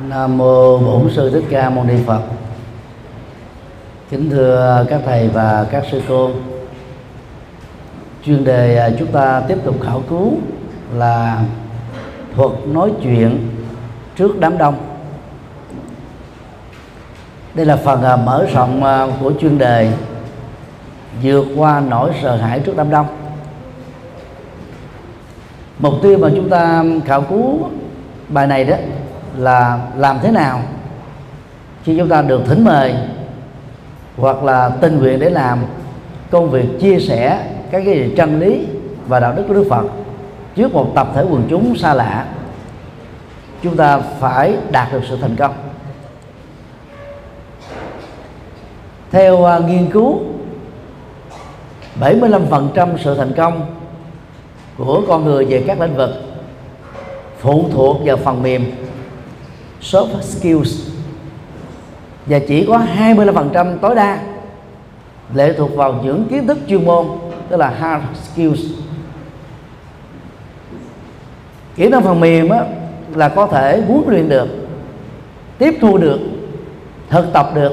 Nam mô Bổn sư Thích Ca Mâu Ni Phật. Kính thưa các thầy và các sư cô. Chuyên đề à, chúng ta tiếp tục khảo cứu là thuật nói chuyện trước đám đông. Đây là phần à, mở rộng à, của chuyên đề vượt qua nỗi sợ hãi trước đám đông. Mục tiêu mà chúng ta khảo cứu bài này đó là làm thế nào khi chúng ta được thỉnh mời hoặc là tình nguyện để làm công việc chia sẻ các cái gì chân lý và đạo đức của Đức Phật trước một tập thể quần chúng xa lạ chúng ta phải đạt được sự thành công. Theo uh, nghiên cứu 75% sự thành công của con người về các lĩnh vực phụ thuộc vào phần mềm soft skills. Và chỉ có 25% tối đa lệ thuộc vào những kiến thức chuyên môn tức là hard skills. Kỹ năng phần mềm á, là có thể huấn luyện được tiếp thu được thực tập được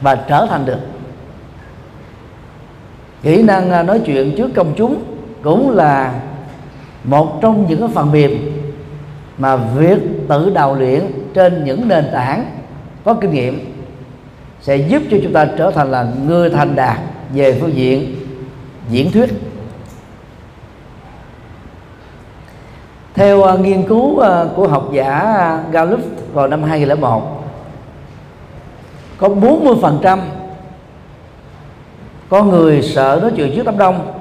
và trở thành được. Kỹ năng à, nói chuyện trước công chúng cũng là một trong những cái phần mềm mà việc tự đào luyện trên những nền tảng có kinh nghiệm sẽ giúp cho chúng ta trở thành là người thành đạt về phương diện diễn thuyết. Theo uh, nghiên cứu uh, của học giả à, Gallup vào năm 2001 có 40% có người sợ nói chuyện trước đám đông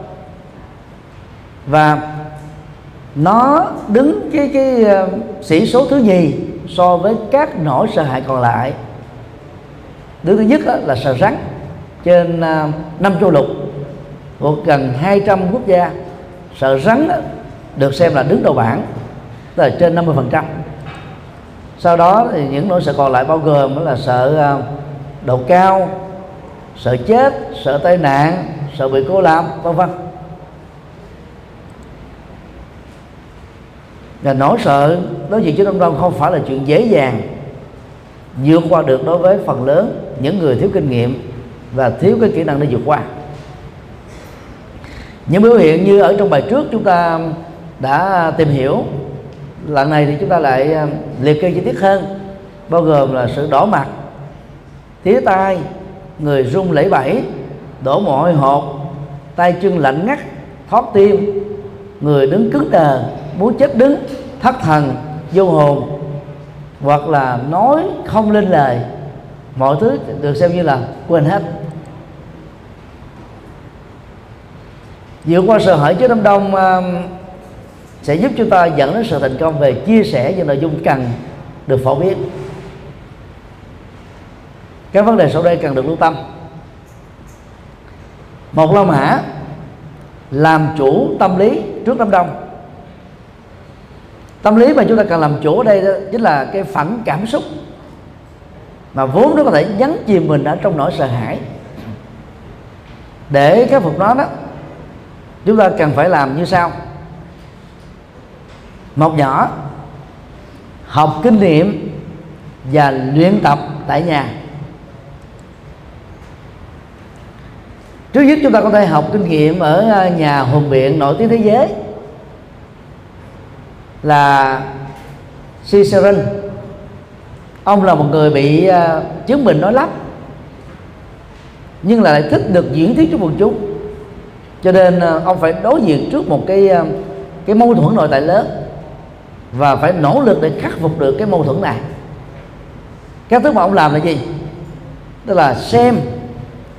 và nó đứng cái cái uh, sĩ số thứ nhì so với các nỗi sợ hãi còn lại. Đứa thứ nhất là sợ rắn trên à, năm châu lục thuộc gần 200 quốc gia. Sợ rắn được xem là đứng đầu bảng tức là trên 50 phần trăm. Sau đó thì những nỗi sợ còn lại bao gồm là sợ à, độ cao sợ chết sợ tai nạn sợ bị cô làm, vân vân. Và nỗi sợ đối diện với đông đông không phải là chuyện dễ dàng vượt qua được đối với phần lớn những người thiếu kinh nghiệm và thiếu cái kỹ năng để vượt qua. Những biểu hiện như ở trong bài trước chúng ta đã tìm hiểu, lần này thì chúng ta lại à, liệt kê chi tiết hơn, bao gồm là sự đỏ mặt, tía tai, người run lẩy bẩy, đổ mồ hôi hột, tay chân lạnh ngắt thót tim người đứng cứng đờ muốn chết đứng thất thần vô hồn. Hoặc là nói không lên lời. Mọi thứ được xem như là quên hết. Vượt qua sợ hãi trước đám đông uh, sẽ giúp chúng ta dẫn đến sự thành công về chia sẻ những nội dung cần được phổ biến. Các vấn đề sau đây cần được lưu tâm. Một la mã làm chủ tâm lý trước đám đông. Tâm lý mà chúng ta cần làm chủ ở đây đó chính là cái phản cảm xúc mà vốn nó có thể nhấn chìm mình ở trong nỗi sợ hãi. Để khắc phục nó đó, chúng ta cần phải làm như sau. Một nhỏ, học kinh nghiệm và luyện tập tại nhà. Trước nhất chúng ta có thể học kinh nghiệm ở à, nhà hùng biện nổi tiếng thế giới là Cicerin ông là một người bị à, chứng bệnh nói lắp, nhưng lại thích được diễn thuyết trước quần chúng. Cho nên à, ông phải đối diện trước một cái cái mâu thuẫn nội tại lớn và phải nỗ lực để khắc phục được cái mâu thuẫn này. Cái thứ mà ông làm là gì? Tức là xem,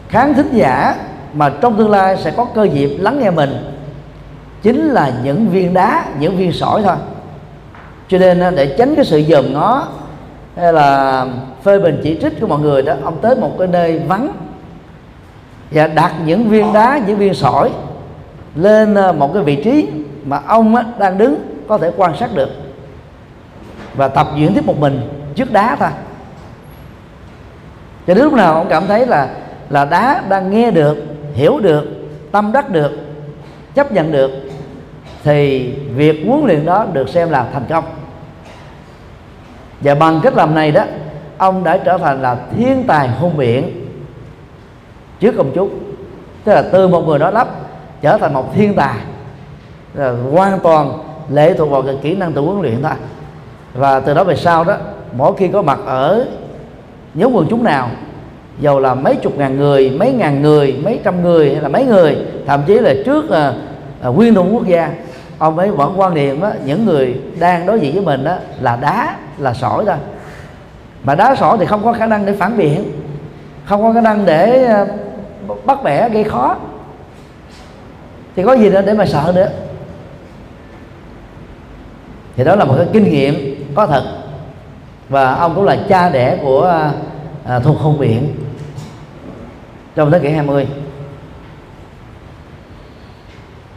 kháng thính giả mà trong tương lai sẽ có cơ dịp lắng nghe mình. Chính là những viên đá, những viên sỏi thôi. Cho nên à, để tránh cái sự dòm ngó, hay là phê bình chỉ trích của mọi người đó, ông tới một cái nơi vắng và đặt những viên đá, những viên sỏi lên à, một cái vị trí mà ông đang đứng có thể quan sát được và tập diễn tiếp một mình trước đá thôi. Cho đến lúc nào ông cảm thấy là là đá đang nghe được hiểu được, tâm đắc được, chấp nhận được, thì việc huấn luyện đó được xem là thành công. Và bằng cách làm này đó, ông đã trở thành là thiên tài hôn biện trước công chúng. Tức là từ một người đó lắp trở thành một thiên tài, là hoàn toàn lệ thuộc vào cái kỹ năng tự huấn luyện thôi. Và từ đó về sau đó, mỗi khi có mặt ở nhóm quần chúng nào dầu là mấy chục ngàn người mấy ngàn người mấy trăm người hay là mấy người thậm chí là trước à, à, nguyên thủ quốc gia ông ấy vẫn quan niệm á, những người đang đối diện với mình đó là đá là sỏi thôi. Mà đá sỏi thì không có khả năng để phản biện không có khả năng để ờ, bắt bẻ gây khó. Thì có gì nữa để mà sợ nữa? Thì đó là một cái kinh nghiệm có thật. Và ông cũng là cha đẻ của à, thuộc hôn viện trong thế kỷ 20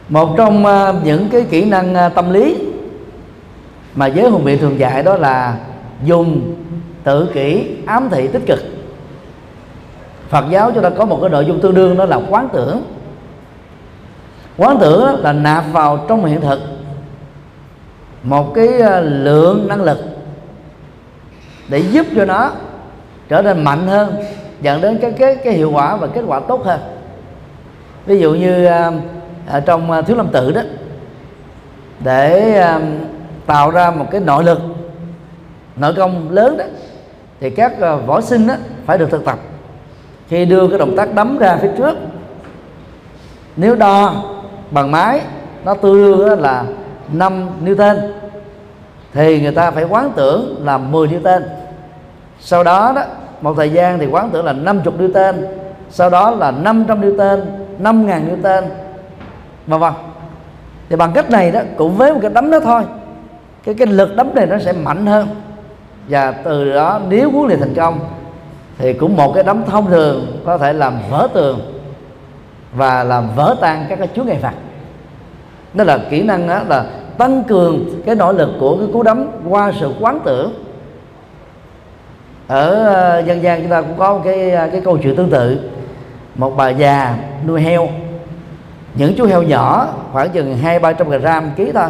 một trong à, những cái kỹ năng à, tâm lý mà giới hùng biện thường dạy đó là dùng tự kỷ, ám thị, tích cực. Phật giáo chúng ta có một cái nội dung tương đương đó là quán tưởng. Quán tưởng là nạp vào trong hiện thực một cái à, lượng năng lực để giúp cho nó trở nên mạnh hơn dẫn đến cái cái cái hiệu quả và kết quả tốt hơn. Ví dụ như ở trong à, thiếu lâm tự đó, để tạo ra một cái nội lực, nội công lớn đó, thì các võ sinh đó phải được thực tập. Khi đưa cái động tác đấm ra phía trước, nếu đo bằng máy, nó tương đương là 5 Newton, thì người ta phải quán tưởng là 10 Newton. Sau đó đó một thời gian thì quán tưởng là 50 Newton, sau đó là 500 Newton 5.000 Newton. Và vân. Thì bằng cách này đó, cũng với một cái đấm đó thôi. Cái cái lực đấm này nó sẽ mạnh hơn. Và từ đó nếu huấn luyện thành công, thì cũng một cái đấm thông thường có thể làm vỡ tường và làm vỡ tan các cái chúa ngày phật đó là kỹ năng đó là tăng cường cái nỗ lực của cái cú đấm qua sự quán tưởng ở ờ, dân gian chúng ta cũng có một cái ờ, cái câu chuyện tương tự. Một bà già nuôi heo. Những chú heo nhỏ, khoảng chừng hai, ba trăm gram ký thôi.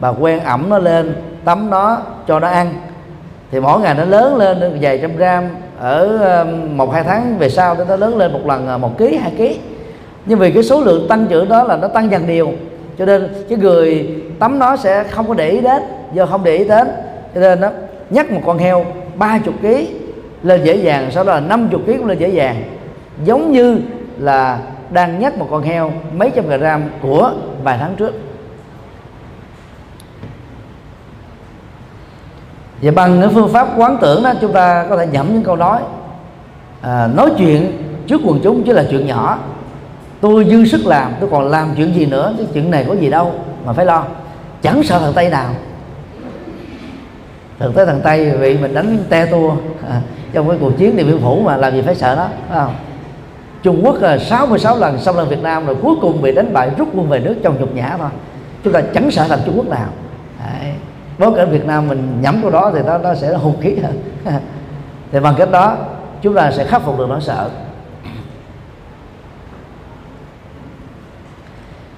Bà quen ẩm nó lên, tắm nó, cho nó ăn. Thì mỗi ngày nó lớn lên được vài trăm gram. Ở ờ, một, hai tháng về sau, nó lớn lên một lần một ký, hai ký. Nhưng vì cái số lượng tăng trưởng đó là nó tăng dần đều cho nên cái người tắm nó sẽ không có để ý đến. Do không để ý đến, cho nên đó nhắc một con heo ba chục ký lên dễ dàng sau đó là 50 kg cũng lên dễ dàng. Giống như là đang nhắc một con heo mấy trăm gram của vài tháng trước. Và bằng những phương pháp quán tưởng đó chúng ta có thể nhẩm những câu nói. À, nói chuyện trước quần chúng chứ là chuyện nhỏ. Tôi dư sức làm tôi còn làm chuyện gì nữa cái chuyện này có gì đâu mà phải lo. Chẳng sợ thằng tây nào thực tế thằng tây bị mình đánh te tua. À, trong cái cuộc chiến điện biên phủ mà làm gì phải sợ đó phải không? Trung Quốc là 66 lần xâm lăng Việt Nam rồi cuối cùng bị đánh bại rút quân về nước trong nhục nhã thôi. Chúng ta chẳng sợ thằng Trung Quốc nào. Đấy. bối cảnh Việt Nam mình nhắm câu đó thì nó nó sẽ hùng khí hơn. Thì bằng cách đó chúng ta sẽ khắc phục được nỗi sợ.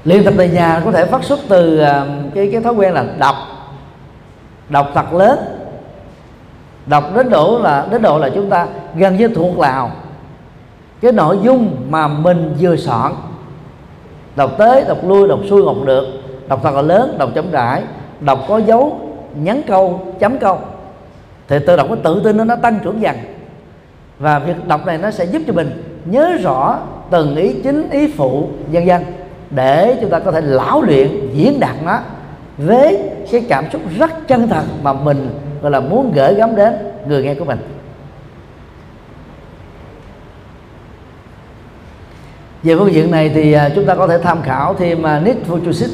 Liên tập tại nhà có thể phát xuất từ à, cái cái thói quen là đọc đọc thật lớn. Đọc đến độ là, đến độ là chúng ta gần như thuộc lào. Cái nội dung mà mình vừa soạn đọc tới đọc lui đọc xuôi học được. Đọc thật là lớn đọc chấm rãi. Đọc có dấu, nhấn câu, chấm câu. Thì tự động cái tự tin nó nó tăng trưởng dần. Và việc đọc này nó sẽ giúp cho mình nhớ rõ từng ý chính, ý phụ, vân vân, để chúng ta có thể lão luyện, diễn đạt nó với cái cảm xúc rất chân thật mà mình, gọi là, muốn gửi gắm đến người nghe của mình. Về phương diện này thì à, chúng ta có thể tham khảo thêm à, Nick Vujicic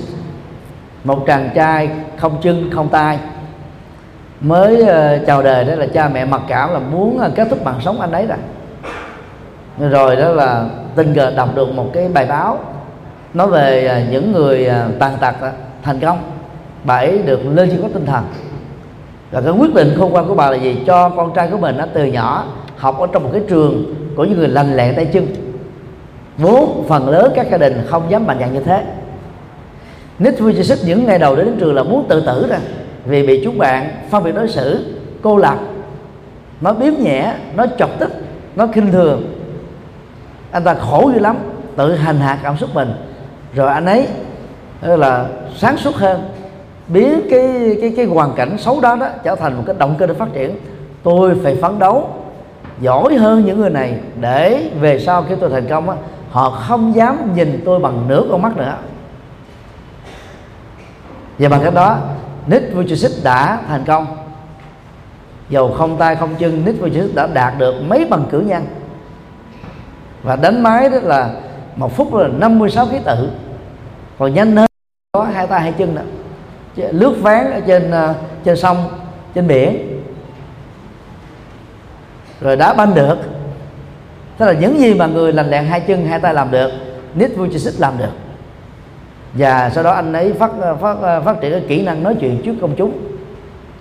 một chàng trai không chân, không tay, mới à, chào đời đó là cha mẹ mặc cảm là muốn kết thúc mạng sống anh ấy rồi. Rồi đó là tình cờ đọc được một cái bài báo nói về những người tàn tật thành công bà ấy được lên trên có tinh thần. Và cái quyết định khôn ngoan của bà là gì? Cho con trai của mình nó từ nhỏ học ở trong một cái trường của những người lành lẹn tay chân. Vốn phần lớn các gia đình không dám mạnh dạn như thế. Nick Vujicic những ngày đầu đến trường là muốn tự tử ra, vì bị chúng bạn phân biệt đối xử cô lập. Nó biếm nhẹ, nó chọc tức, nó khinh thường. Anh ta khổ dữ lắm, tự hành hạ cảm xúc mình. Rồi anh ấy là sáng suốt hơn biến cái cái cái hoàn cảnh xấu đó đó trở thành một cái động cơ để phát triển. Tôi phải phấn đấu giỏi hơn những người này để về sau khi tôi thành công á, họ không dám nhìn tôi bằng nửa con mắt nữa. Và bằng cách đó, Nick Vujicic đã thành công. Dầu không tay không chân, Nick Vujicic đã đạt được mấy bằng cử nhân. Và đánh máy đó là một phút là 56 ký tự. Còn nhanh hơn có hai tay hai chân nữa lướt ván ở trên à, trên sông, trên biển. Rồi đá banh được. Tức là những gì mà người lành lẹn hai chân, hai tay làm được, Nick Vujicic làm được. Và sau đó anh ấy phát à, phát à, phát triển cái kỹ năng nói chuyện trước công chúng.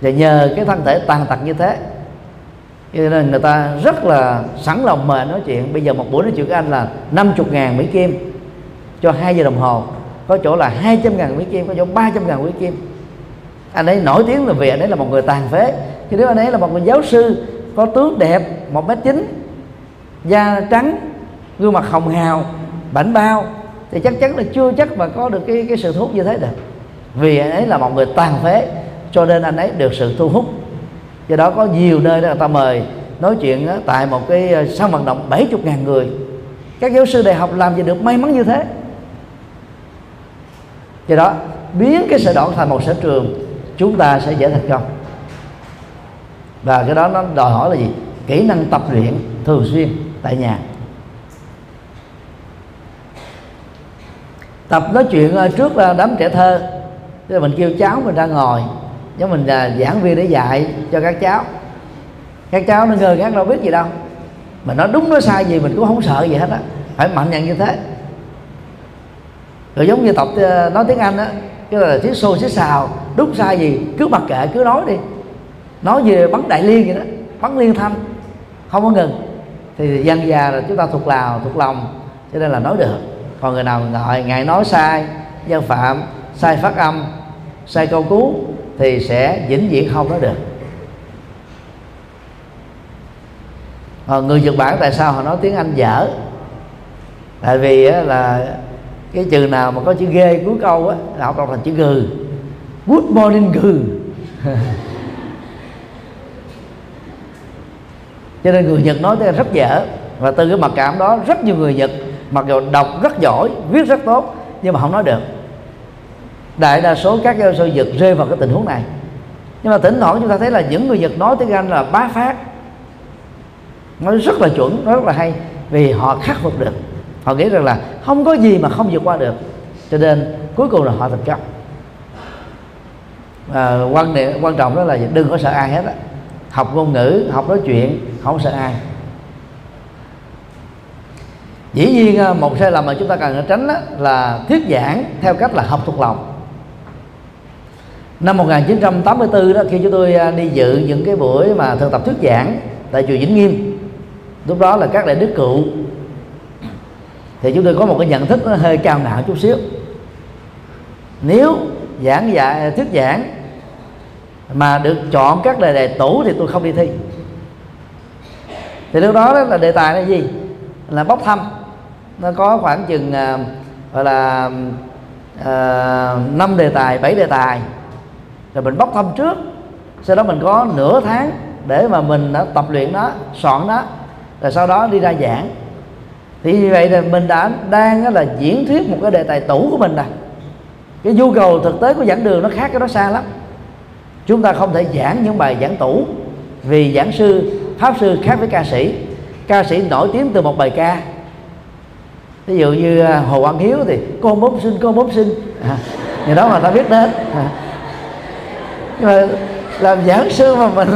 Và nhờ cái thân thể tàn tật như thế, cho nên người ta rất là sẵn lòng mời nói chuyện. Bây giờ một buổi nói chuyện với anh là 50 ngàn Mỹ Kim cho 2 giờ đồng hồ có chỗ là 200 ngàn Mỹ Kim, có chỗ 300 ngàn Mỹ Kim. Anh ấy nổi tiếng là vì anh ấy là một người tàn phế. Chứ nếu anh ấy là một người giáo sư, có tướng đẹp, một mét chín, da trắng, gương mặt hồng hào, bảnh bao, thì chắc chắn là chưa chắc mà có được cái cái sự thu hút như thế được. Vì anh ấy là một người tàn phế, cho nên anh ấy được sự thu hút. Do đó có nhiều nơi đó người ta mời nói chuyện tại một cái ờ, sân vận động 70 ngàn người. Các giáo sư đại học làm gì được may mắn như thế? Do đó, biến cái sở đoạn thành một sở trường, chúng ta sẽ dễ thành công. Và cái đó nó đòi hỏi là gì? Kỹ năng tập luyện thường xuyên tại nhà. Tập nói chuyện ờ, trước đám trẻ thơ. Tức là mình kêu cháu mình ra ngồi, giống mình là giảng viên để dạy cho các cháu. Các cháu nó ngơ ngác, đâu biết gì đâu. Mà nó đúng, nó sai gì mình cũng không sợ gì hết á. Phải mạnh nhận như thế rồi giống như tập ờ, nói tiếng anh á cái là tiếng xô xí xào đúng sai gì, cứ mặc kệ, cứ nói đi. Nói về bắn đại liên vậy đó, bắn liên thanh, không có ngừng. Thì dân già là chúng ta thuộc lào, thuộc lòng, cho nên là nói được. Còn người nào ngồi ngài nói sai, dân phạm, sai phát âm, sai câu cú thì sẽ vĩnh viễn không nói được. Còn người Nhật Bản tại sao họ nói tiếng Anh dở? Tại vì là cái chữ nào mà có chữ ghê cuối câu á, là học đọc thành chữ gừ. Good morning, gừ. Cho nên người Nhật nói rất dở. Và từ cái mặc cảm đó, rất nhiều người Nhật mặc dù đọc rất giỏi, viết rất tốt, nhưng mà không nói được. Đại đa số các giáo sư Nhật rơi vào cái tình huống này. Nhưng mà tỉnh thoảng chúng ta thấy là những người Nhật nói tiếng Anh là bá phát. Nói rất là chuẩn rất là hay, vì họ khắc phục được họ nghĩ rằng là không có gì mà không vượt qua được. Cho nên cuối cùng là họ thành công à, quan niệm quan trọng đó là đừng có sợ ai hết á. Học ngôn ngữ học nói chuyện không sợ ai. Dĩ nhiên à, một sai lầm mà chúng ta cần tránh đó là thuyết giảng theo cách là học thuộc lòng. Năm 1984 đó khi chúng tôi à, đi dự những cái buổi mà thực tập thuyết giảng tại chùa Vĩnh Nghiêm lúc đó là các đại đức cựu thì chúng tôi có một cái nhận thức nó hơi cao ngạo chút xíu. Nếu giảng dạy thuyết giảng mà được chọn các đề đề tủ thì tôi không đi thi. Thì lúc đó, đó là đề tài là gì? Là bốc thăm. Nó có khoảng chừng à, gọi là uh, năm đề tài bảy đề tài. Rồi mình bốc thăm trước. Sau đó mình có nửa tháng để mà mình đã tập luyện nó soạn nó rồi sau đó đi ra giảng thì như vậy là mình đã đang là diễn thuyết một cái đề tài tủ của mình nè. Cái nhu cầu thực tế của giảng đường nó khác cái đó xa lắm. Chúng ta không thể giảng những bài giảng tủ vì giảng sư pháp sư khác với ca sĩ. Ca sĩ nổi tiếng từ một bài ca. Ví dụ như à, hồ quang hiếu thì con bốn sinh con bốn sinh. À, người đó mà ta biết đến. À. nhưng mà làm giảng sư mà mình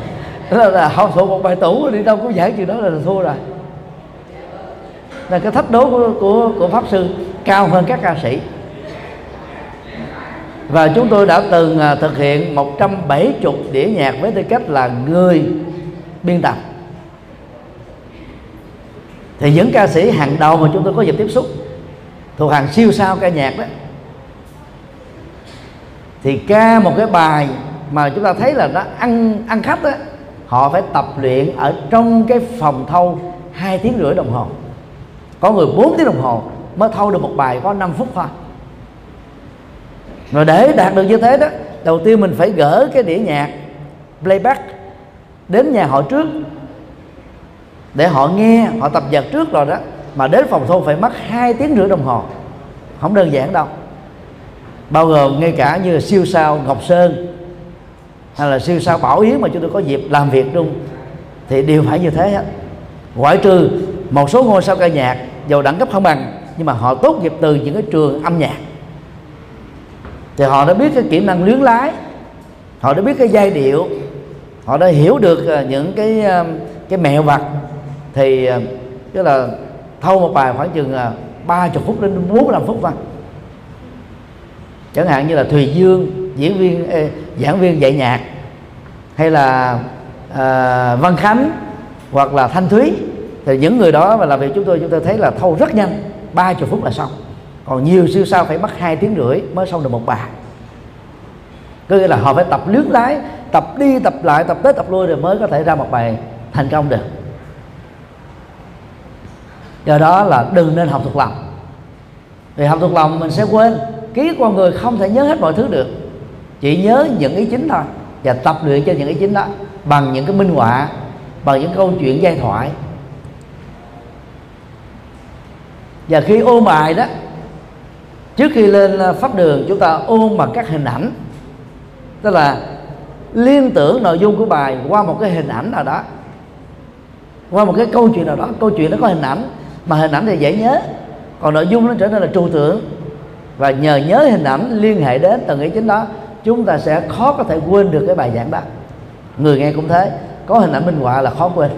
là, là học thuộc một bài tủ đi đâu có giảng chuyện đó là thua rồi là cái thách đố của, của của pháp sư cao hơn các ca sĩ. Và chúng tôi đã từng à, thực hiện 170 đĩa nhạc với tư cách là người biên tập. Thì những ca sĩ hàng đầu mà chúng tôi có dịp tiếp xúc thuộc hàng siêu sao ca nhạc đó thì ca một cái bài mà chúng ta thấy là nó ăn ăn khách đó họ phải tập luyện ở trong cái phòng thâu hai tiếng rưỡi đồng hồ có người 4 tiếng đồng hồ mới thâu được một bài có 5 phút thôi. Rồi để đạt được như thế đó, đầu tiên mình phải gỡ cái đĩa nhạc playback đến nhà họ trước. Để họ nghe, họ tập dượt trước rồi đó, mà đến phòng thu phải mất hai tiếng rưỡi đồng hồ. Không đơn giản đâu. Bao gồm ngay cả như siêu sao ngọc sơn, hay là siêu sao bảo yến mà chúng tôi có dịp làm việc chung, thì đều phải như thế hết. Ngoại trừ một số ngôi sao ca nhạc giàu đẳng cấp không bằng nhưng mà họ tốt nghiệp từ những cái trường âm nhạc. Thì họ đã biết cái kỹ năng luyến lái họ đã biết cái giai điệu họ đã hiểu được à, những cái à, cái mẹo vặt. Thì à, tức là thâu một bài khoảng chừng ba chục phút đến bốn năm phút thôi. Chẳng hạn như là thùy dương diễn viên giảng viên dạy nhạc hay là à, văn khánh hoặc là thanh thúy thì những người đó mà làm việc chúng tôi chúng tôi thấy là thâu rất nhanh. Ba chục phút là xong. Còn nhiều siêu sao phải mất hai tiếng rưỡi mới xong được một bài. Có nghĩa là họ phải tập lướt lái, tập đi, tập lại, tập tới, tập lui rồi mới có thể ra một bài thành công được. Do đó là đừng nên học thuộc lòng. Vì học thuộc lòng mình sẽ quên, ký con người không thể nhớ hết mọi thứ được. Chỉ nhớ những ý chính thôi và tập luyện cho những ý chính đó bằng những cái minh họa, bằng những câu chuyện giai thoại. Và khi ô bài đó, trước khi lên à, pháp đường, chúng ta ôm bằng các hình ảnh. Tức là liên tưởng nội dung của bài qua một cái hình ảnh nào đó. Qua một cái câu chuyện nào đó. Câu chuyện nó có hình ảnh, mà hình ảnh thì dễ nhớ. Còn nội dung nó trở nên là trừu tượng. Và nhờ nhớ hình ảnh liên hệ đến tầng ý chính đó, chúng ta sẽ khó có thể quên được cái bài giảng đó. Người nghe cũng thế, có hình ảnh minh họa là khó quên.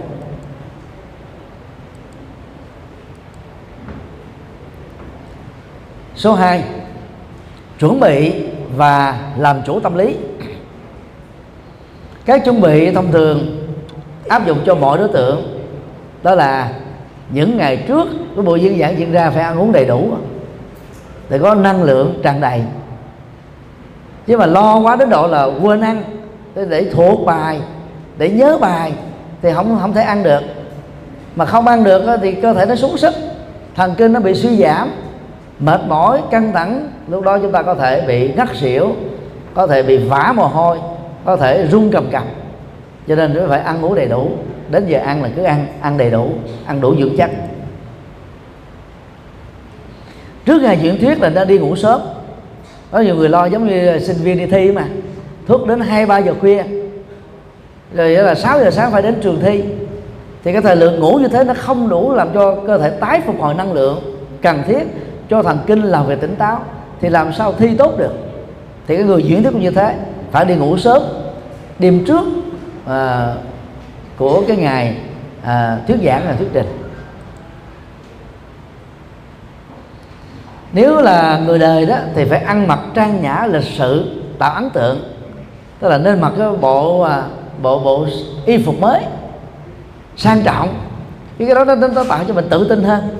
Số 2 chuẩn bị và làm chủ tâm lý. Các chuẩn bị thông thường áp dụng cho mọi đối tượng đó là những ngày trước của buổi diễn giảng diễn ra phải ăn uống đầy đủ. Để có năng lượng tràn đầy. Chứ mà lo quá đến độ là quên ăn để, để thuộc bài để nhớ bài thì không không thể ăn được. Mà không ăn được thì cơ thể nó xuống sức thần kinh nó bị suy giảm mệt mỏi, căng thẳng, lúc đó chúng ta có thể bị ngất xỉu, có thể bị vã mồ hôi, có thể run cầm cập cho nên chúng phải ăn uống đầy đủ. Đến giờ ăn là cứ ăn ăn đầy đủ, ăn đủ dưỡng chất. Trước ngày diễn thuyết là nên đi ngủ sớm. Có nhiều người lo giống như sinh viên đi thi mà. Thức đến hai, ba giờ khuya. Rồi là 6 giờ sáng phải đến trường thi. Thì cái thời lượng ngủ như thế nó không đủ làm cho cơ thể tái phục hồi năng lượng cần thiết cho thần kinh làm việc tỉnh táo thì làm sao thi tốt được? Thì cái người diễn thuyết cũng như thế phải đi ngủ sớm. Đêm trước à, của cái ngày à, thuyết giảng là thuyết trình. Nếu là người đời đó thì phải ăn mặc trang nhã lịch sự tạo ấn tượng. Tức là nên mặc cái bộ à, bộ bộ y phục mới sang trọng. Cái đó nó, nó tạo cho mình tự tin hơn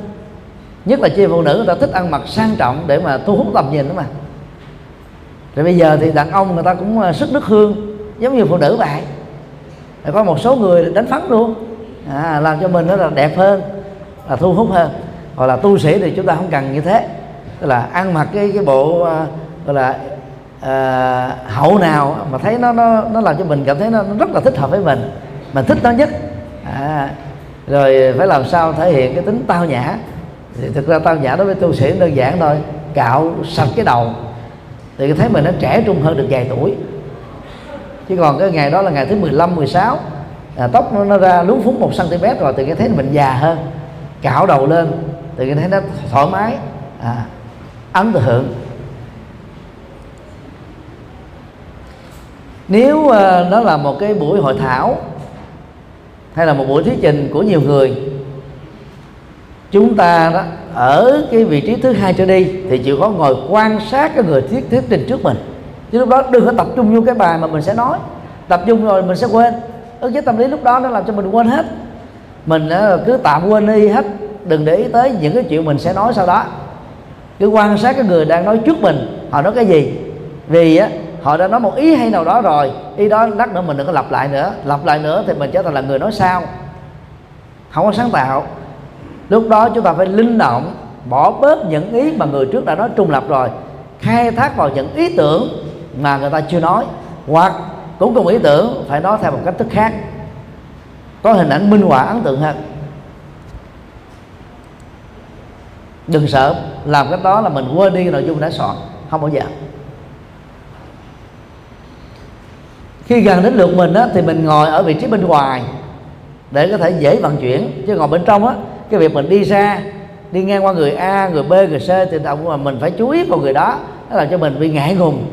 nhất là chị phụ nữ người ta thích ăn mặc sang trọng để mà thu hút tầm nhìn đó mà. Rồi bây giờ thì đàn ông người ta cũng à, sức nước hương giống như phụ nữ vậy. Rồi có một số người đánh phấn luôn. À, làm cho mình nó là đẹp hơn là thu hút hơn. Hoặc là tu sĩ thì chúng ta không cần như thế. Tức là ăn mặc cái cái bộ à, gọi là à, hậu nào mà thấy nó nó nó làm cho mình cảm thấy nó, nó rất là thích hợp với mình mình thích nó nhất. À, rồi phải làm sao thể hiện cái tính tao nhã thì thực ra tao nhã đối với tu sĩ đơn giản thôi. Cạo sạch cái đầu. Thì thấy mình nó trẻ trung hơn được vài tuổi. Chứ còn cái ngày đó là ngày thứ 15, 16 à, tóc nó, nó ra lún phúng một cm rồi thì cái thấy mình già hơn. Cạo đầu lên thì cái thấy nó thoải mái. À, ấn tượng. Nếu uh, nó là một cái buổi hội thảo hay là một buổi thuyết trình của nhiều người chúng ta đó, ở cái vị trí thứ hai trở đi thì chịu có ngồi quan sát cái người thuyết thuyết trình trước mình. Chứ lúc đó đừng có tập trung vô cái bài mà mình sẽ nói. Tập trung rồi mình sẽ quên. Ức chế tâm lý lúc đó nó làm cho mình quên hết. Mình cứ tạm quên đi hết. Đừng để ý tới những cái chuyện mình sẽ nói sau đó. Cứ quan sát cái người đang nói trước mình, họ nói cái gì. Vì á, họ đã nói một ý hay nào đó rồi, ý đó lát nữa mình đừng có lặp lại nữa. Lặp lại nữa thì mình trở thành là người nói sao. Không có sáng tạo lúc đó chúng ta phải linh động bỏ bớt những ý mà người trước đã nói trung lập rồi. Khai thác vào những ý tưởng mà người ta chưa nói hoặc cũng cùng ý tưởng phải nói theo một cách thức khác. Có hình ảnh minh họa ấn tượng hơn đừng sợ làm cái đó là mình quên đi nội dung đã soạn không bao giờ. Khi gần đến lượt mình á, thì mình ngồi ở vị trí bên ngoài để có thể dễ vận chuyển chứ ngồi bên trong á cái việc mình đi ra đi ngang qua người A người B người C thì động mà mình phải chú ý vào người đó nó làm cho mình bị ngại ngùng.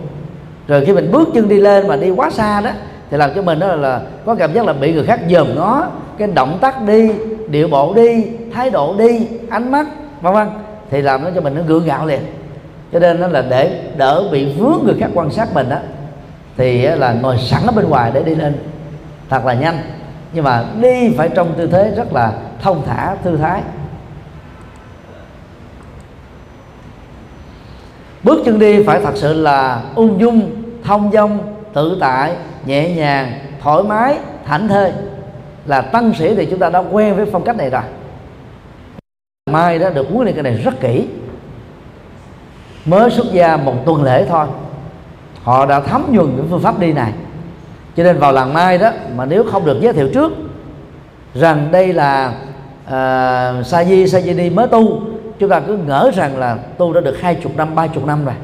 Rồi khi mình bước chân đi lên mà đi quá xa đó thì làm cho mình đó là, là có cảm giác là bị người khác dòm ngó. Cái động tác đi điệu bộ đi thái độ đi ánh mắt vân vân thì làm nó cho mình nó gượng gạo liền. Cho nên nó là để đỡ bị vướng người khác quan sát mình đó thì là ngồi sẵn ở bên ngoài để đi lên. Thật là nhanh. Nhưng mà đi phải trong tư thế rất là thông thả thư thái. Bước chân đi phải thật sự là ung dung, thông dong, tự tại, nhẹ nhàng, thoải mái, thảnh thơi. Là tăng sĩ thì chúng ta đã quen với phong cách này rồi. Mai đó được huấn luyện cái này rất kỹ. Mới xuất gia một tuần lễ thôi. Họ đã thấm nhuần những phương pháp đi này. Cho nên vào làng mai đó mà nếu không được giới thiệu trước rằng đây là À, uh, sa di sa di đi mới tu. Chúng ta cứ ngỡ rằng là tu đã được hai chục năm ba chục năm rồi.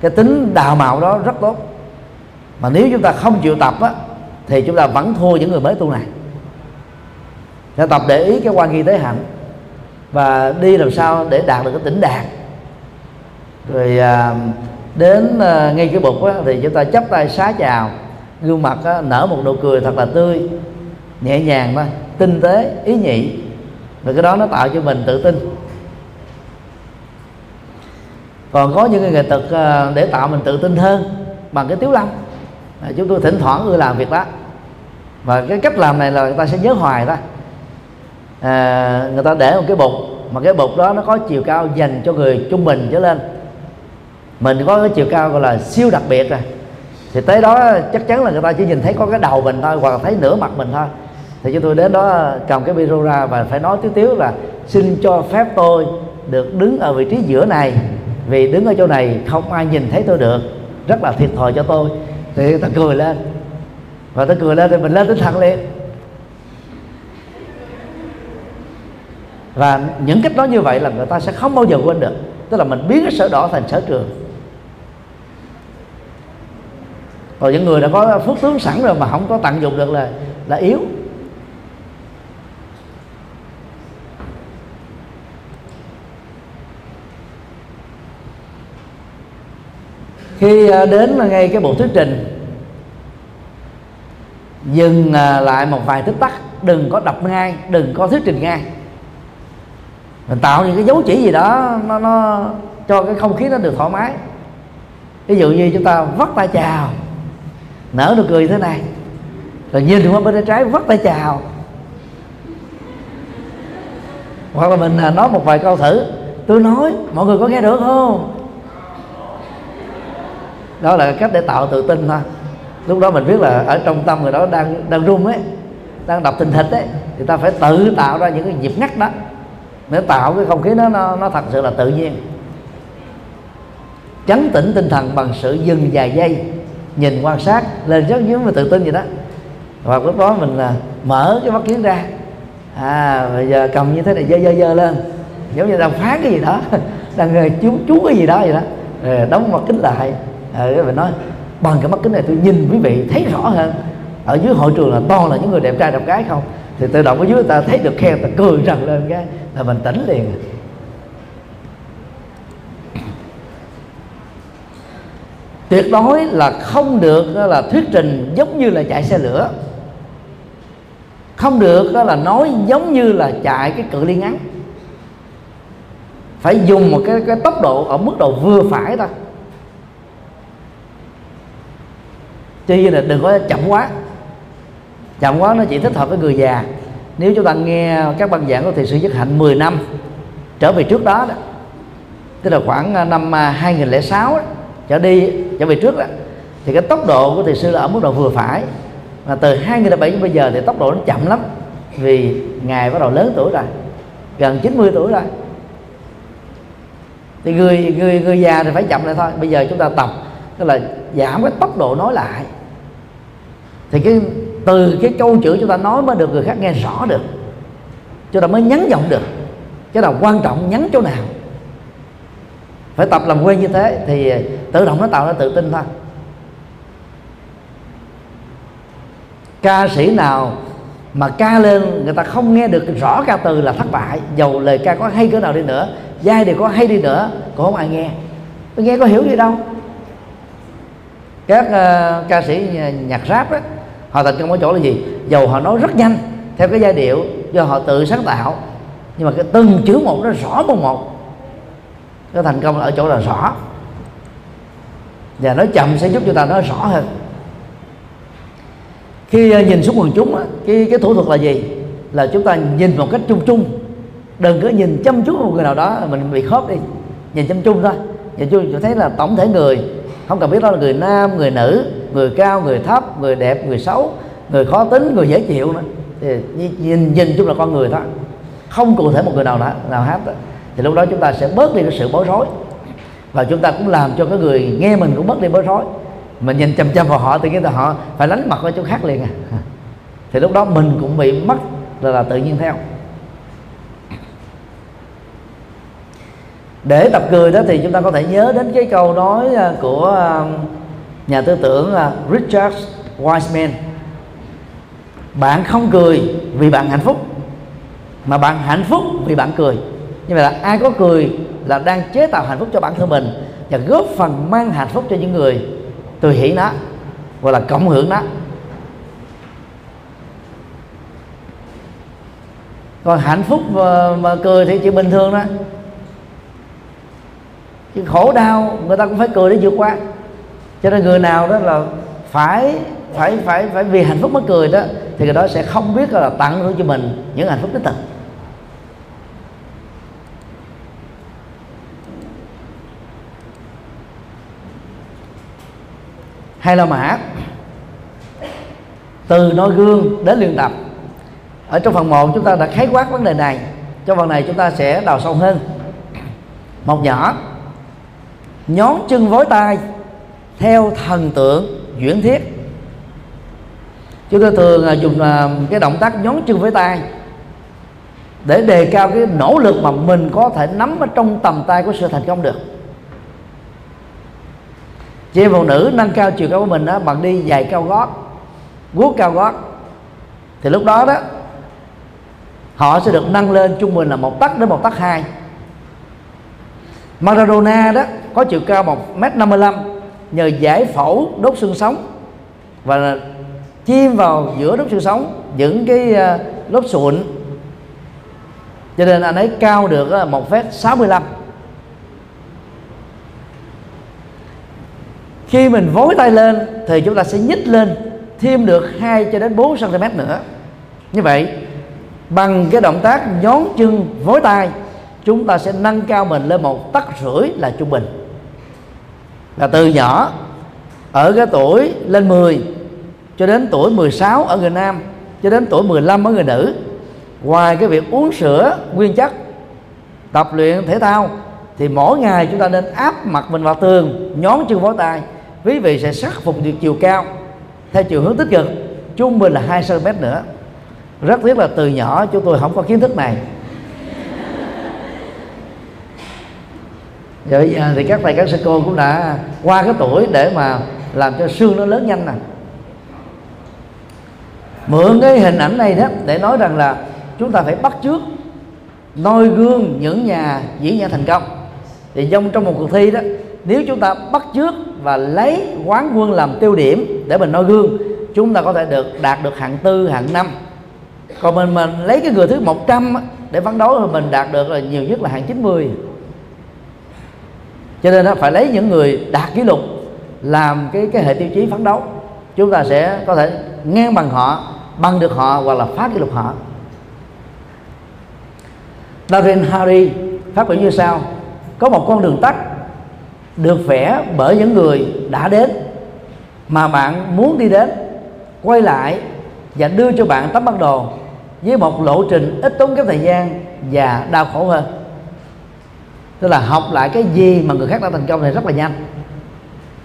Cái tính đào mạo đó rất tốt. Mà nếu chúng ta không chịu tập á thì chúng ta vẫn thua những người mới tu này. Nên tập để ý cái quan nghi tế hạnh và đi làm sao để đạt được cái tỉnh đạt rồi à, đến à, ngay cái bục á, thì chúng ta chấp tay xá chào. Gương mặt á, nở một nụ cười thật là tươi nhẹ nhàng thôi tinh tế ý nhị. Và cái đó nó tạo cho mình tự tin. Còn có những cái nghệ thuật ờ, để tạo mình tự tin hơn bằng cái tiếu lâm. À, chúng tôi thỉnh thoảng người làm việc đó. Và cái cách làm này là người ta sẽ nhớ hoài đó à, ờ, người ta để một cái bục mà cái bục đó nó có chiều cao dành cho người trung bình trở lên. Mình có cái chiều cao gọi là siêu đặc biệt rồi. Thì tới đó chắc chắn là người ta chỉ nhìn thấy có cái đầu mình thôi hoặc là thấy nửa mặt mình thôi thì chúng tôi đến đó, cầm cái biro ra và phải nói tiếu tiếu là xin cho phép tôi được đứng ở vị trí giữa này. Vì đứng ở chỗ này không ai nhìn thấy tôi được. Rất là thiệt thòi cho tôi. Thì người ta cười lên. Và ta cười lên thì mình lên tinh thần liền. Và những cách nói như vậy là người ta sẽ không bao giờ quên được. Tức là mình biến cái sở đỏ thành sở trường. Còn những người đã có phước tướng sẵn rồi mà không có tận dụng được là là yếu. Khi à, đến ngay cái bộ thuyết trình, dừng à, lại một vài tích tắc, đừng có đọc ngay, đừng có thuyết trình ngay. Mình tạo những cái dấu chỉ gì đó, nó nó cho cái không khí nó được thoải mái. Ví dụ như chúng ta vắt tay chào, nở nụ cười thế này, rồi nhìn qua bên trái vắt tay chào. Hoặc là mình à, nói một vài câu thử, tôi nói, mọi người có nghe được không? Đó là cách để tạo tự tin thôi. Lúc đó mình biết là ở trong tâm người đó đang đang run ấy, đang đập tình thịt ấy, thì ta phải tự tạo ra những cái nhịp ngắt đó để tạo cái không khí đó nó nó thật sự là tự nhiên. Chấn tĩnh tinh thần bằng sự dừng vài giây, nhìn quan sát, lên rất giống mà tự tin vậy đó. Và lúc đó mình là mở cái mắt kiến ra. À bây giờ cầm như thế này, dơ dơ dơ lên. Giống như đang phán cái gì đó, đang ờ, chú chú cái gì đó vậy đó. Rồi đóng mặt kính lại. Ờ, rồi mình nói, bằng cái mắt kính này tôi nhìn quý vị thấy rõ hơn. Ở dưới hội trường là to là những người đẹp trai, đẹp gái không? Thì tự động ở dưới ta thấy được khen, ta cười rằng lên cái, là mình tỉnh liền. Tuyệt đối là không được là thuyết trình giống như là chạy xe lửa. Không được là nói giống như là chạy cái cự ly ngắn. Phải dùng một cái cái tốc độ ở mức độ vừa phải thôi. Tuy nhiên là đừng có chậm quá. Chậm quá nó chỉ thích hợp với người già. Nếu chúng ta nghe các băng giảng của thầy sư nhất hạnh 10 năm trở về trước đó đó tức là khoảng à, năm à, 2006 đó, trở đi trở về trước đó thì cái tốc độ của thầy sư là ở mức độ vừa phải. Mà từ 2007 đến bây giờ thì tốc độ nó chậm lắm vì ngài bắt đầu lớn tuổi rồi gần 90 tuổi rồi. Thì người người người già thì phải chậm lại thôi. Bây giờ chúng ta tập tức là giảm cái tốc độ nói lại thì cái từ cái câu chữ chúng ta nói mới được người khác nghe rõ được. Chúng ta mới nhấn giọng được. Cái nào quan trọng nhấn chỗ nào. Phải tập làm quen như thế thì tự động nó tạo ra tự tin thôi. Ca sĩ nào mà ca lên người ta không nghe được rõ ca từ là thất bại. Dầu lời ca có hay cỡ nào đi nữa giai đều có hay đi nữa cũng không ai nghe. Tôi nghe có hiểu gì đâu. Các uh, ca sĩ nhạc rap đó họ thành công ở chỗ là gì? Dầu họ nói rất nhanh, theo cái giai điệu do họ tự sáng tạo, nhưng mà cái từng chữ một nó rõ một một. Cái thành công ở chỗ là rõ. Và nói chậm sẽ giúp cho ta nói rõ hơn. Khi ờ, nhìn xuống quần chúng cái cái thủ thuật là gì? Là chúng ta nhìn một cách chung chung. Đừng có nhìn chăm chú một người nào đó, mình bị khớp đi. Nhìn chăm chung thôi. Nhìn chung cho thấy là tổng thể người, không cần biết đó là người nam, người nữ người cao người thấp người đẹp người xấu người khó tính người dễ chịu nữa. Thì nhìn nhìn chung là con người thôi. Không cụ thể một người nào nào hát đó. thì lúc đó chúng ta sẽ bớt đi cái sự bối rối. Và chúng ta cũng làm cho cái người nghe mình cũng bớt đi bối rối. Mà nhìn chăm chăm vào họ thì cái họ phải lánh mặt qua chỗ khác liền à. Thì lúc đó mình cũng bị mất là, là tự nhiên theo. Để tập cười đó thì chúng ta có thể nhớ đến cái câu nói à, của à, nhà tư tưởng Richard Wiseman. Bạn không cười vì bạn hạnh phúc mà bạn hạnh phúc vì bạn cười. Như vậy là ai có cười là đang chế tạo hạnh phúc cho bản thân mình và góp phần mang hạnh phúc cho những người từ hỷ nó gọi là cộng hưởng nó còn hạnh phúc mà, mà cười thì chuyện bình thường đó chứ khổ đau người ta cũng phải cười để vượt qua cho nên người nào đó là phải phải phải phải vì hạnh phúc mới cười đó, thì người đó sẽ không biết là tặng hưởng cho mình những hạnh phúc đích thực. Hay là mã từ noi gương đến luyện tập. Ở trong phần 1 chúng ta đã khái quát vấn đề này. Trong phần này chúng ta sẽ đào sâu hơn. Một nhỏ. Nhón chân vối tay theo thần tượng chuyển thiết chúng ta thường dùng à, cái động tác nhón chân với tay để đề cao cái nỗ lực mà mình có thể nắm ở trong tầm tay của sự thành công được. Chị em phụ nữ nâng cao chiều cao của mình đó bằng đi giày cao gót, guốc cao gót. Thì lúc đó đó, họ sẽ được nâng lên trung bình là một tấc đến một tấc hai. Maradona đó có chiều cao một m năm mươi nhờ giải phẫu đốt xương sống. Và chim vào giữa đốt xương sống những cái ờ, lớp sụn. Cho nên anh ấy cao được ờ, một phép 65 khi mình vối tay lên thì chúng ta sẽ nhích lên thêm được 2 cho đến 4 cm nữa. Như vậy bằng cái động tác nhón chân vối tay chúng ta sẽ nâng cao mình lên một tấc rưỡi là trung bình là từ nhỏ, ở cái tuổi lên 10 cho đến tuổi 16 ở người nam, cho đến tuổi 15 ở người nữ, ngoài cái việc uống sữa nguyên chất, tập luyện thể thao, thì mỗi ngày chúng ta nên áp mặt mình vào tường, nhón chân vó tay. Quý vị sẽ khắc phục được chiều cao, theo chiều hướng tích cực. Trung bình là 2 cm nữa. Rất tiếc là từ nhỏ chúng tôi không có kiến thức này. Vậy bây giờ thì các thầy, các sư cô cũng đã qua cái tuổi để mà làm cho xương nó lớn nhanh nè. Mượn cái hình ảnh này đó để nói rằng là chúng ta phải bắt trước noi gương những nhà diễn giả thành công. Thì trong trong một cuộc thi đó, nếu chúng ta bắt trước và lấy quán quân làm tiêu điểm để mình noi gương, chúng ta có thể được, đạt được hạng tư, hạng năm. Còn mình mình lấy cái người thứ 100 để phấn đấu thì mình đạt được là nhiều nhất là hạng 90 cho nên nó phải lấy những người đạt kỷ lục làm cái cái hệ tiêu chí phấn đấu. Chúng ta sẽ có thể ngang bằng họ, bằng được họ hoặc là phá kỷ lục họ. Darren Harry phát biểu như sau. Có một con đường tắt được vẽ bởi những người đã đến mà bạn muốn đi đến, quay lại và đưa cho bạn tấm bản đồ với một lộ trình ít tốn kém thời gian và đau khổ hơn tức là học lại cái gì mà người khác đã thành công thì rất là nhanh.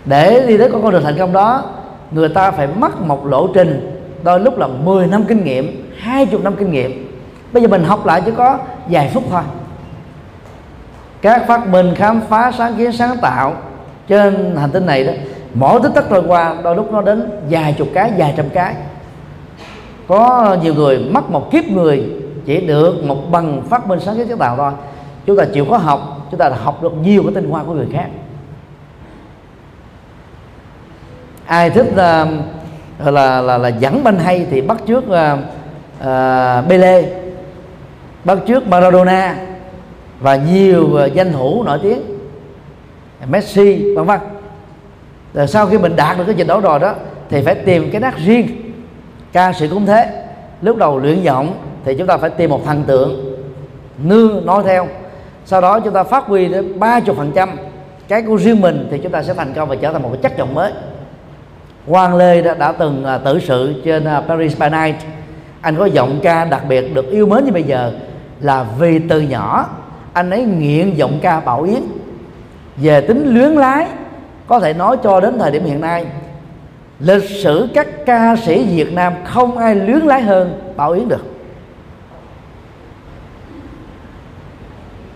Để đi đến con đường thành công đó, người ta phải mất một lộ trình, đôi lúc là 10 năm kinh nghiệm 20 năm kinh nghiệm. Bây giờ mình học lại chỉ có vài phút thôi. Các phát minh khám phá sáng kiến sáng tạo trên hành tinh này đó, mỗi tích tắc trôi qua, đôi lúc nó đến vài chục cái, vài trăm cái. Có nhiều người mất một kiếp người chỉ được một bằng phát minh sáng kiến sáng tạo thôi. Chúng ta chịu có học chúng ta học được nhiều cái tinh hoa của người khác. Ai thích uh, là là là dẫn banh hay thì bắt trước uh, uh, Pele bắt trước Maradona và nhiều uh, danh thủ nổi tiếng Messi vân vân. Rồi sau khi mình đạt được cái trình độ rồi đó thì phải tìm cái nát riêng ca sĩ cũng thế. Lúc đầu luyện giọng thì chúng ta phải tìm một thần tượng nương nói theo sau đó chúng ta phát huy đến ba chục phần trăm cái của riêng mình thì chúng ta sẽ thành công và trở thành một cái chất giọng mới. Quang Lê đã, đã từng à, tử sự trên à, Paris by Night. Anh có giọng ca đặc biệt được yêu mến như bây giờ là vì từ nhỏ. Anh ấy nghiện giọng ca Bảo Yến. Về tính luyến lái có thể nói cho đến thời điểm hiện nay lịch sử các ca sĩ Việt Nam không ai luyến lái hơn Bảo Yến được.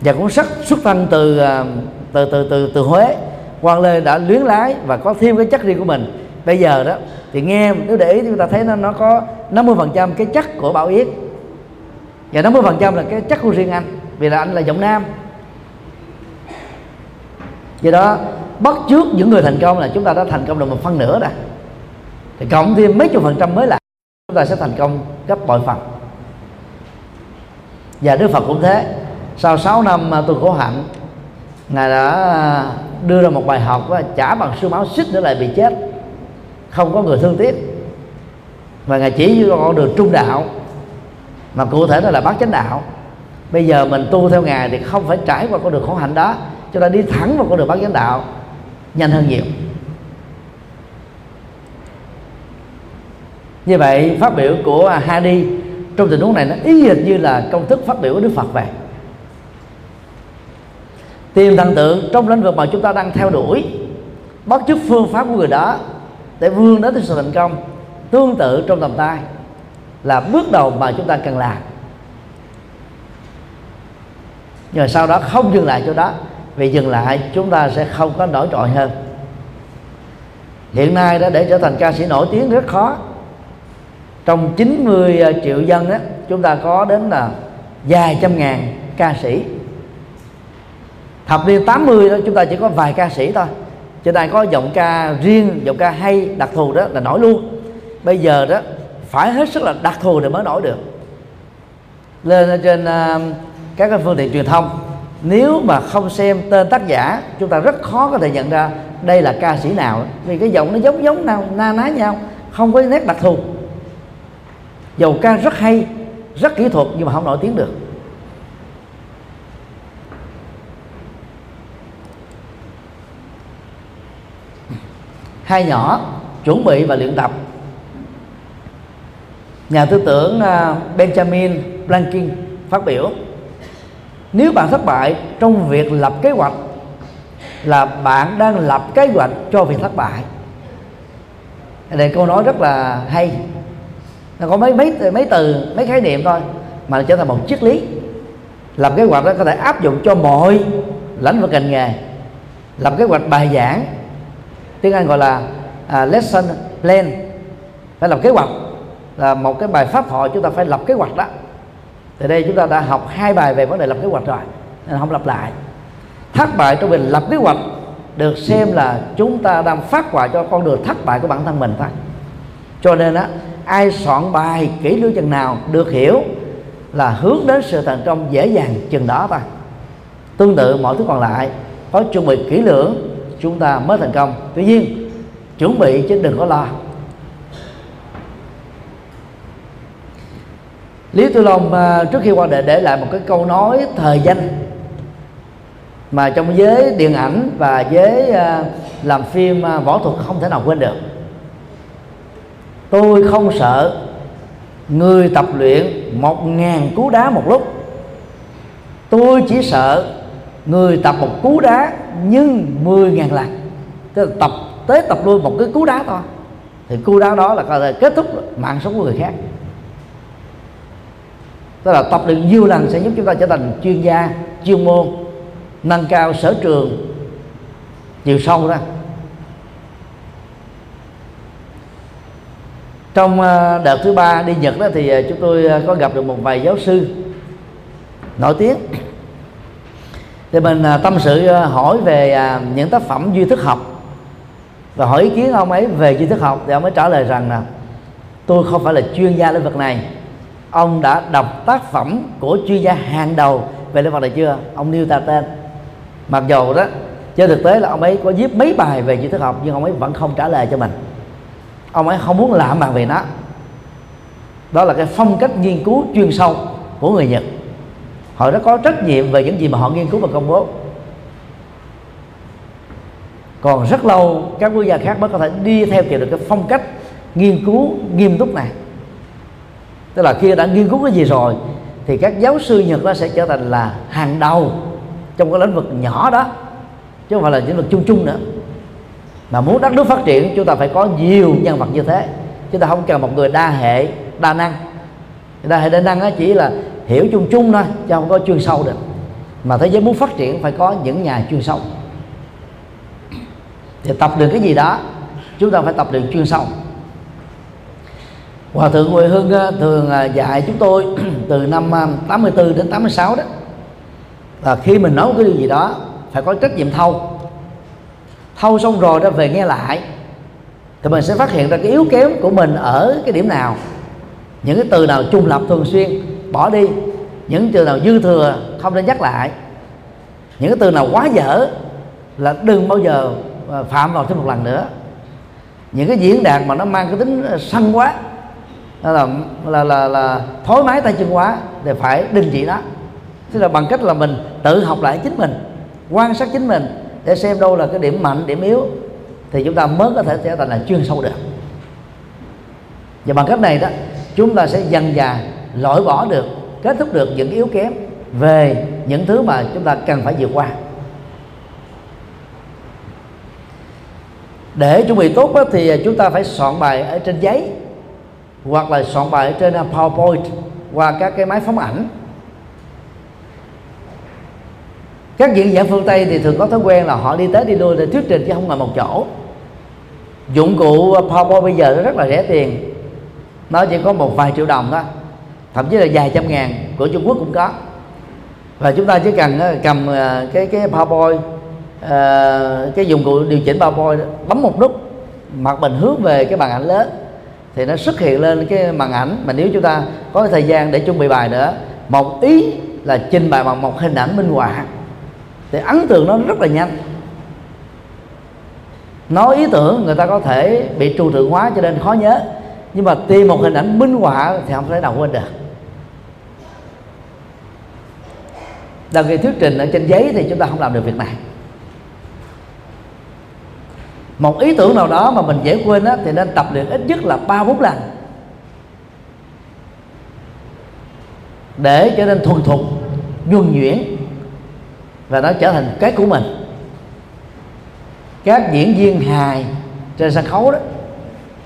Và cũng sách xuất thân từ à, từ từ từ từ Huế. Quang Lê đã luyến lái và có thêm cái chất riêng của mình. Bây giờ đó, thì nghe, nếu để ý thì chúng ta thấy nó nó có 50% cái chất của Bảo Yết. Và 50% là cái chất của riêng anh, vì là anh là giọng nam. Do đó, bắt trước những người thành công là chúng ta đã thành công được một phân nửa rồi. Thì cộng thêm mấy chục phần trăm mới lại, chúng ta sẽ thành công gấp bội phần. Và Đức Phật cũng thế sau 6 năm à, tôi khổ hạnh, ngài đã à, đưa ra một bài học và trả bằng xương máu xích nữa lại bị chết, không có người thương tiếc. Và ngài chỉ cho con đường trung đạo, mà cụ thể đó là bát chánh đạo. Bây giờ mình tu theo ngài thì không phải trải qua con đường khổ hạnh đó, cho ta đi thẳng vào con đường bát chánh đạo, nhanh hơn nhiều. Như vậy, phát biểu của Hadi trong tình huống này nó ý hệt như là công thức phát biểu của Đức Phật vậy tìm thần tượng trong lĩnh vực mà chúng ta đang theo đuổi. Bắt chước phương pháp của người đó để vươn đến sự thành công, tương tự trong tầm tay là bước đầu mà chúng ta cần làm. Nhưng sau đó không dừng lại chỗ đó, vì dừng lại chúng ta sẽ không có nổi trội hơn. Hiện nay đã để trở thành ca sĩ nổi tiếng rất khó. Trong 90 ờ, triệu dân đó chúng ta có đến là vài trăm ngàn ca sĩ thập niên 80 đó chúng ta chỉ có vài ca sĩ thôi. Cho nên có giọng ca riêng giọng ca hay đặc thù đó là nổi luôn. Bây giờ đó phải hết sức là đặc thù để mới nổi được. Lên trên uh, các cái phương tiện truyền thông nếu mà không xem tên tác giả chúng ta rất khó có thể nhận ra đây là ca sĩ nào. Vì cái giọng nó giống giống nào na ná nhau không có nét đặc thù. Dầu ca rất hay rất kỹ thuật nhưng mà không nổi tiếng được. Hai nhỏ, chuẩn bị và luyện tập. Nhà tư tưởng à, Benjamin Franklin phát biểu, nếu bạn thất bại trong việc lập kế hoạch là bạn đang lập kế hoạch cho việc thất bại. Đây câu nói rất là hay. Nó có mấy mấy mấy từ, mấy khái niệm thôi, mà nó trở thành một triết lý. Làm kế hoạch đó có thể áp dụng cho mọi lĩnh vực ngành nghề. Làm kế hoạch bài giảng tiếng anh gọi là uh, lesson plan. Phải lập kế hoạch là một cái bài pháp thoại chúng ta phải lập kế hoạch đó. Từ đây chúng ta đã học hai bài về vấn đề lập kế hoạch rồi nên không lặp lại. Thất bại trong việc lập kế hoạch được xem là chúng ta đang phát họa cho con đường thất bại của bản thân mình thôi. Cho nên á ai soạn bài kỹ lưỡng chừng nào được hiểu là hướng đến sự thành công dễ dàng chừng đó thôi. Tương tự mọi thứ còn lại có chuẩn bị kỹ lưỡng chúng ta mới thành công. Tuy nhiên, chuẩn bị chứ đừng có lo. Lý Tư Long à, trước khi qua đời để lại một cái câu nói thời danh mà trong giới điện ảnh và giới à, làm phim à, võ thuật không thể nào quên được. Tôi không sợ người tập luyện một ngàn cú đá một lúc. Tôi chỉ sợ người tập một cú đá nhưng mười ngàn lần. Tức là tập, tới tập lui một cái cú đá thôi. Thì cú đá đó là có thể kết thúc mạng sống của người khác. Tức là tập được nhiều lần sẽ giúp chúng ta trở thành chuyên gia, chuyên môn, nâng cao sở trường chiều sâu ra. Trong ờ, đợt thứ ba đi nhật đó thì ờ, chúng tôi ờ, có gặp được một vài giáo sư nổi tiếng thì mình à, tâm sự à, hỏi về à, những tác phẩm duy thức học. Và hỏi ý kiến ông ấy về duy thức học, thì ông ấy trả lời rằng là, tôi không phải là chuyên gia lĩnh vực này. Ông đã đọc tác phẩm của chuyên gia hàng đầu về lĩnh vực này chưa? Ông nêu ta tên. Mặc dù đó, trên thực tế là ông ấy có viết mấy bài về duy thức học, nhưng ông ấy vẫn không trả lời cho mình. Ông ấy không muốn làm bằng về nó. Đó là cái phong cách nghiên cứu chuyên sâu của người nhật họ đã có trách nhiệm về những gì mà họ nghiên cứu và công bố. Còn rất lâu, các quốc gia khác mới có thể đi theo kịp được cái phong cách nghiên cứu nghiêm túc này. Tức là khi đã nghiên cứu cái gì rồi, thì các giáo sư nhật nó sẽ trở thành là hàng đầu trong cái lĩnh vực nhỏ đó, chứ không phải là lĩnh vực chung chung nữa. Mà muốn đất nước phát triển, chúng ta phải có nhiều nhân vật như thế. Chúng ta không cần một người đa hệ, đa năng. Đa hệ, đa năng đó chỉ là hiểu chung chung thôi, chứ không có chuyên sâu được. Mà thế giới muốn phát triển phải có những nhà chuyên sâu. Thì tập được cái gì đó, chúng ta phải tập luyện chuyên sâu. Hòa thượng Huệ Hưng ờ, thường ờ, dạy chúng tôi từ năm ờ, 84 đến 86 đó. Là khi mình nói cái điều gì đó, phải có trách nhiệm thâu. Thâu xong rồi đó, về nghe lại, thì mình sẽ phát hiện ra cái yếu kém của mình ở cái điểm nào. Những cái từ nào trung lập thường xuyên bỏ đi. Những từ nào dư thừa không nên nhắc lại. Những cái từ nào quá dở là đừng bao giờ à, phạm vào thêm một lần nữa. Những cái diễn đạt mà nó mang cái tính sân quá là là là, là thối mái tay chân quá thì phải đình chỉ đó tức là bằng cách là mình tự học lại chính mình quan sát chính mình để xem đâu là cái điểm mạnh điểm yếu thì chúng ta mới có thể trở thành là chuyên sâu được. Và bằng cách này đó chúng ta sẽ dần dà loại bỏ được, kết thúc được những yếu kém về những thứ mà chúng ta cần phải vượt qua. Để chuẩn bị tốt thì chúng ta phải soạn bài ở trên giấy, hoặc là soạn bài ở trên à, PowerPoint, qua các cái máy phóng ảnh. Các diễn giả phương tây thì thường có thói quen là họ đi tới đi lui để thuyết trình chứ không ngồi một chỗ. Dụng cụ PowerPoint bây giờ nó rất là rẻ tiền, nó chỉ có một vài triệu đồng thôi thậm chí là vài trăm ngàn của Trung Quốc cũng có. Và chúng ta chỉ cần ờ, cầm ờ, cái cái PowerPoint ờ, cái dụng cụ điều chỉnh PowerPoint bấm một nút, mặt mình hướng về cái màn ảnh lớn, thì nó xuất hiện lên cái màn ảnh. Mà nếu chúng ta có thời gian để chuẩn bị bài nữa, một ý là trình bày bằng một hình ảnh minh họa, thì ấn tượng nó rất là nhanh. Nói ý tưởng người ta có thể bị trừu tượng hóa cho nên khó nhớ, nhưng mà tìm một hình ảnh minh họa thì không thể nào quên được. Đằng khi thuyết trình ở trên giấy thì chúng ta không làm được việc này. Một ý tưởng nào đó mà mình dễ quên á, thì nên tập luyện ít nhất là ba bốn lần. Để trở nên thuần thục nhuần nhuyễn và nó trở thành cái của mình. Các diễn viên hài trên sân khấu đó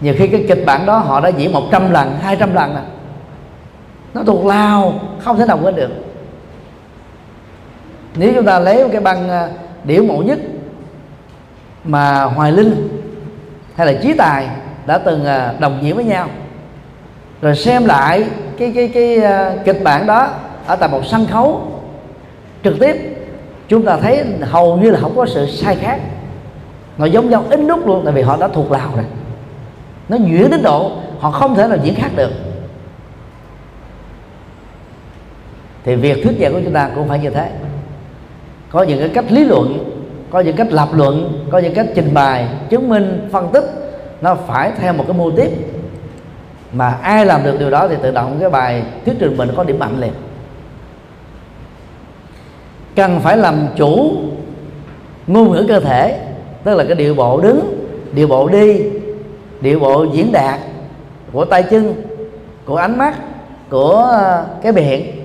nhiều khi cái kịch bản đó họ đã diễn 100 lần 200 lần nè nó thuộc lao không thể nào quên được nếu chúng ta lấy cái băng à, điểu mẫu nhất mà hoài linh hay là trí tài đã từng à, đồng diễn với nhau, rồi xem lại cái cái cái à, kịch bản đó ở tại một sân khấu trực tiếp, chúng ta thấy hầu như là không có sự sai khác. Nó giống nhau ít nút luôn, tại vì họ đã thuộc lào rồi. Nó nhuyễn đến độ họ không thể nào diễn khác được. Thì việc thuyết giảng của chúng ta cũng phải như thế có những cái cách lý luận, có những cách lập luận, có những cách trình bày, chứng minh, phân tích. Nó phải theo một cái mô tiếp mà ai làm được điều đó thì tự động cái bài thuyết trình mình có điểm mạnh liền. Cần phải làm chủ ngôn ngữ cơ thể, tức là cái điệu bộ đứng, điệu bộ đi, điệu bộ diễn đạt của tay chân, của ánh mắt, của ờ, cái miệng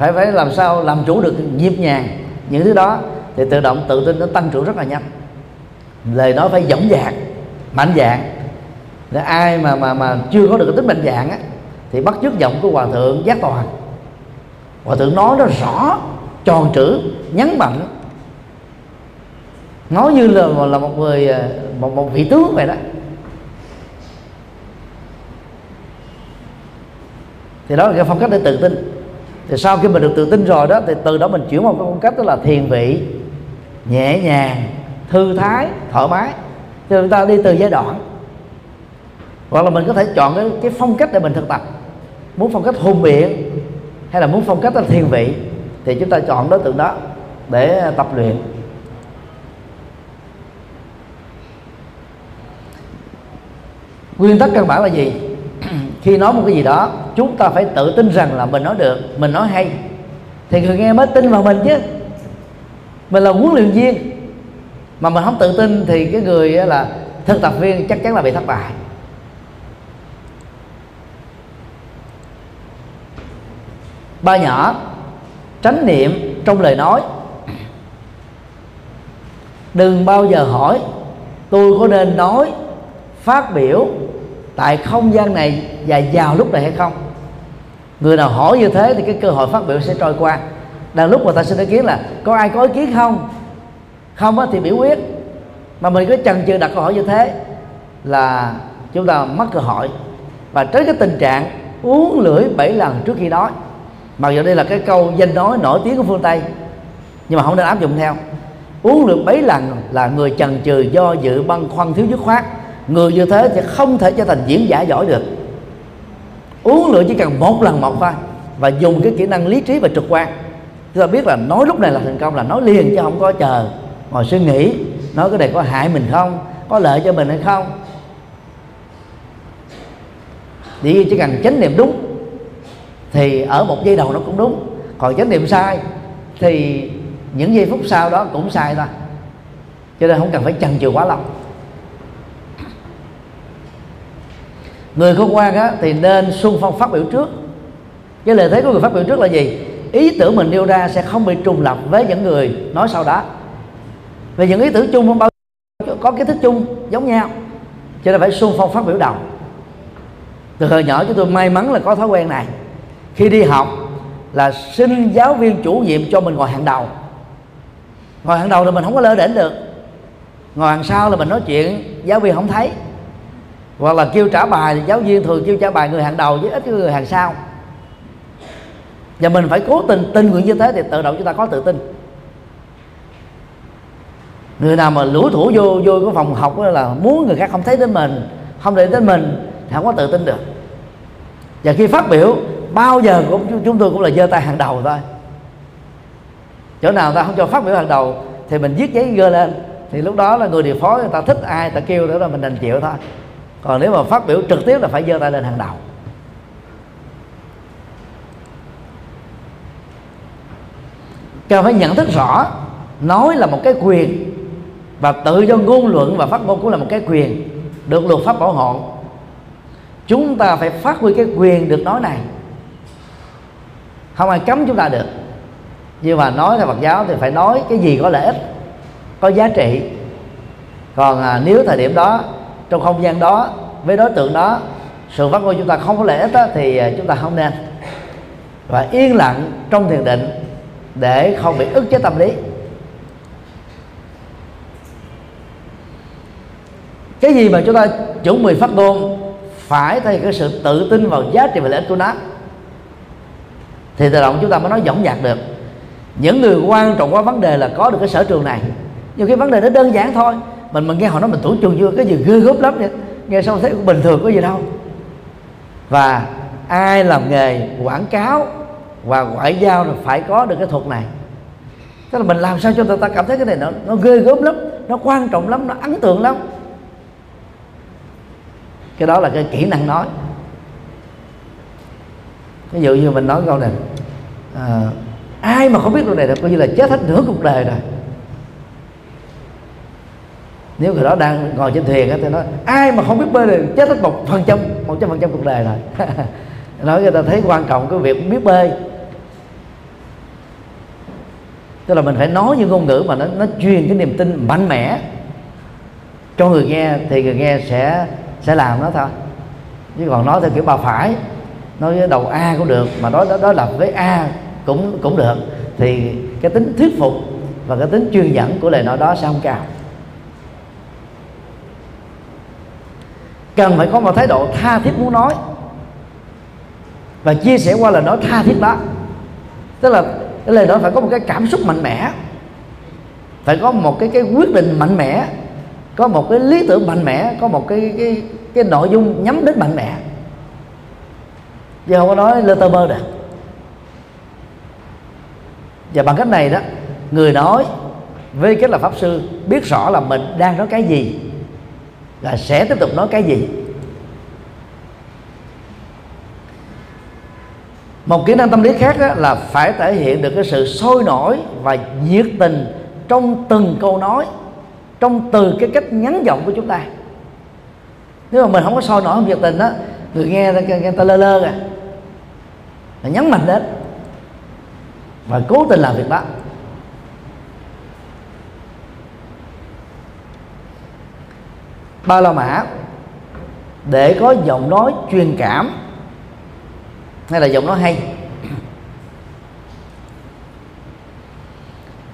phải phải làm sao làm chủ được nhịp nhàng những thứ đó thì tự động tự tin nó tăng trưởng rất là nhanh. Lời nói phải dõng dạc, mạnh dạng để ai mà mà mà chưa có được cái tính mạnh dạng á, thì bắt chước giọng của hòa thượng giác toàn. Hòa thượng nói nó rõ, tròn chữ nhấn mạnh. Nói như là là một người à, một một vị tướng vậy đó. Thì đó là cái phong cách để tự tin thì sau khi mình được tự tin rồi đó thì từ đó mình chuyển một cái phong cách đó là thiền vị nhẹ nhàng thư thái thoải mái. Thì chúng ta đi từ giai đoạn. Hoặc là mình có thể chọn cái, cái phong cách để mình thực tập. Muốn phong cách hùng biện hay là muốn phong cách là thiền vị thì chúng ta chọn đối tượng đó để à, tập luyện. Nguyên tắc căn bản là gì? Khi nói một cái gì đó, chúng ta phải tự tin rằng là mình nói được, mình nói hay. Thì người nghe mới tin vào mình chứ. Mình là huấn luyện viên, mà mình không tự tin thì cái người là thực tập viên chắc chắn là bị thất bại. Ba nhỏ, tránh niệm trong lời nói. Đừng bao giờ hỏi, tôi có nên nói, phát biểu tại không gian này và vào lúc này hay không? Người nào hỏi như thế thì cái cơ hội phát biểu sẽ trôi qua. Đang lúc mà ta xin ý kiến là, có ai có ý kiến không? Không á thì biểu quyết. Mà mình cứ chần chừ đặt câu hỏi như thế là chúng ta mất cơ hội và tới cái tình trạng uống lưỡi bảy lần trước khi nói mặc dù đây là cái câu danh nói nổi tiếng của phương tây, nhưng mà không nên áp dụng theo. Uống lưỡi bảy lần là người chần chừ do dự băn khoăn thiếu dứt khoát người như thế thì không thể trở thành diễn giả giỏi được. Uống rượu chỉ cần một lần một thôi và dùng cái kỹ năng lý trí và trực quan. Chúng ta biết là nói lúc này là thành công, là nói liền chứ không có chờ. Ngồi suy nghĩ, nói cái này có hại mình không, có lợi cho mình hay không. Thì chỉ cần chánh niệm đúng thì ở một giây đầu nó cũng đúng. Còn chánh niệm sai thì những giây phút sau đó cũng sai thôi. Cho nên không cần phải chần chừ quá lâu. Người khôn ngoan á, thì nên xung phong phát biểu trước. Cái lợi thế của người phát biểu trước là gì? Ý tưởng mình nêu ra sẽ không bị trùng lập với những người nói sau đó. Vì những ý tưởng chung không bao có kiến thức chung giống nhau cho nên phải xung phong phát biểu đầu. Từ hồi nhỏ chúng tôi may mắn là có thói quen này. Khi đi học là xin giáo viên chủ nhiệm cho mình ngồi hàng đầu. Ngồi hàng đầu là mình không có lơ đỉnh được. Ngồi hàng sau là mình nói chuyện giáo viên không thấy hoặc là kêu trả bài thì giáo viên thường kêu trả bài người hàng đầu với ít người hàng sau. Và mình phải cố tình tin nguyện như thế thì tự động chúng ta có tự tin. Người nào mà lũ thủ vô vô cái phòng học là muốn người khác không thấy đến mình, không để đến mình thì không có tự tin được. Và khi phát biểu, bao giờ cũng chúng tôi cũng là giơ tay hàng đầu thôi. Chỗ nào ta không cho phát biểu hàng đầu thì mình viết giấy gơ lên. Thì lúc đó là người điều phối người ta thích ai ta kêu nữa là mình đành chịu thôi còn nếu mà phát biểu trực tiếp là phải giơ tay lên hàng đầu. Cần phải nhận thức rõ nói là một cái quyền và tự do ngôn luận và phát ngôn cũng là một cái quyền được luật pháp bảo hộ. Chúng ta phải phát huy cái quyền được nói này. Không ai cấm chúng ta được. Nhưng mà nói theo Phật giáo thì phải nói cái gì có lợi ích có giá trị. Còn à, nếu thời điểm đó trong không gian đó với đối tượng đó sự phát ngôn chúng ta không có lợi ích đó, thì à, chúng ta không nên. Và yên lặng trong thiền định để không bị ức chế tâm lý. Cái gì mà chúng ta chuẩn bị phát ngôn phải thay cái sự tự tin vào giá trị và lợi ích của nó thì tự động chúng ta mới nói dõng dạc được. Những người quan trọng quá vấn đề là có được cái sở trường này. Nhiều cái vấn đề nó đơn giản thôi mình mình nghe họ nói mình tưởng chuồng chưa cái gì ghê gớm lắm vậy. Nghe xong thấy cũng bình thường có gì đâu. Và ai làm nghề quảng cáo và ngoại giao là phải có được cái thuật này. Tức là mình làm sao cho người ta cảm thấy cái này nó nó ghê gớm lắm nó quan trọng lắm nó ấn tượng lắm. Cái đó là cái kỹ năng nói. Ví dụ như mình nói câu này à, ai mà không biết điều này là coi như là chết hết nửa cuộc đời rồi nếu người đó đang ngồi trên thuyền thì nói ai mà không biết bơi thì chết hết một phần trăm một trăm phần trăm cuộc đời rồi. Nói người ta thấy quan trọng cái việc biết bơi. Tức là mình phải nói những ngôn ngữ mà nó nó truyền cái niềm tin mạnh mẽ. Cho người nghe thì người nghe sẽ sẽ làm nó thôi. Chứ còn nói theo kiểu bà phải nói với đầu a cũng được mà nói đó, đó là với a cũng cũng được thì cái tính thuyết phục và cái tính truyền dẫn của lời nói đó sẽ không cao. Cần phải có một thái độ tha thiết muốn nói. Và chia sẻ qua lời nói tha thiết đó. Tức là, cái lời nói phải có một cái cảm xúc mạnh mẽ. Phải có một cái cái quyết định mạnh mẽ. Có một cái lý tưởng mạnh mẽ. Có một cái cái cái nội dung nhắm đến mạnh mẽ. Chứ không có nói lơ tơ mơ được. Và bằng cách này đó, người nói với cái là pháp sư biết rõ là mình đang nói cái gì là sẽ tiếp tục nói cái gì? Một kỹ năng tâm lý khác đó là phải thể hiện được cái sự sôi nổi và nhiệt tình trong từng câu nói trong từ cái cách nhắn giọng của chúng ta. Nếu mà mình không có sôi nổi không nhiệt tình đó người nghe người, người ta lơ lơ à là nhấn mạnh đến và cố tình làm việc đó. Ba la mã, để có giọng nói truyền cảm. Hay là giọng nói hay.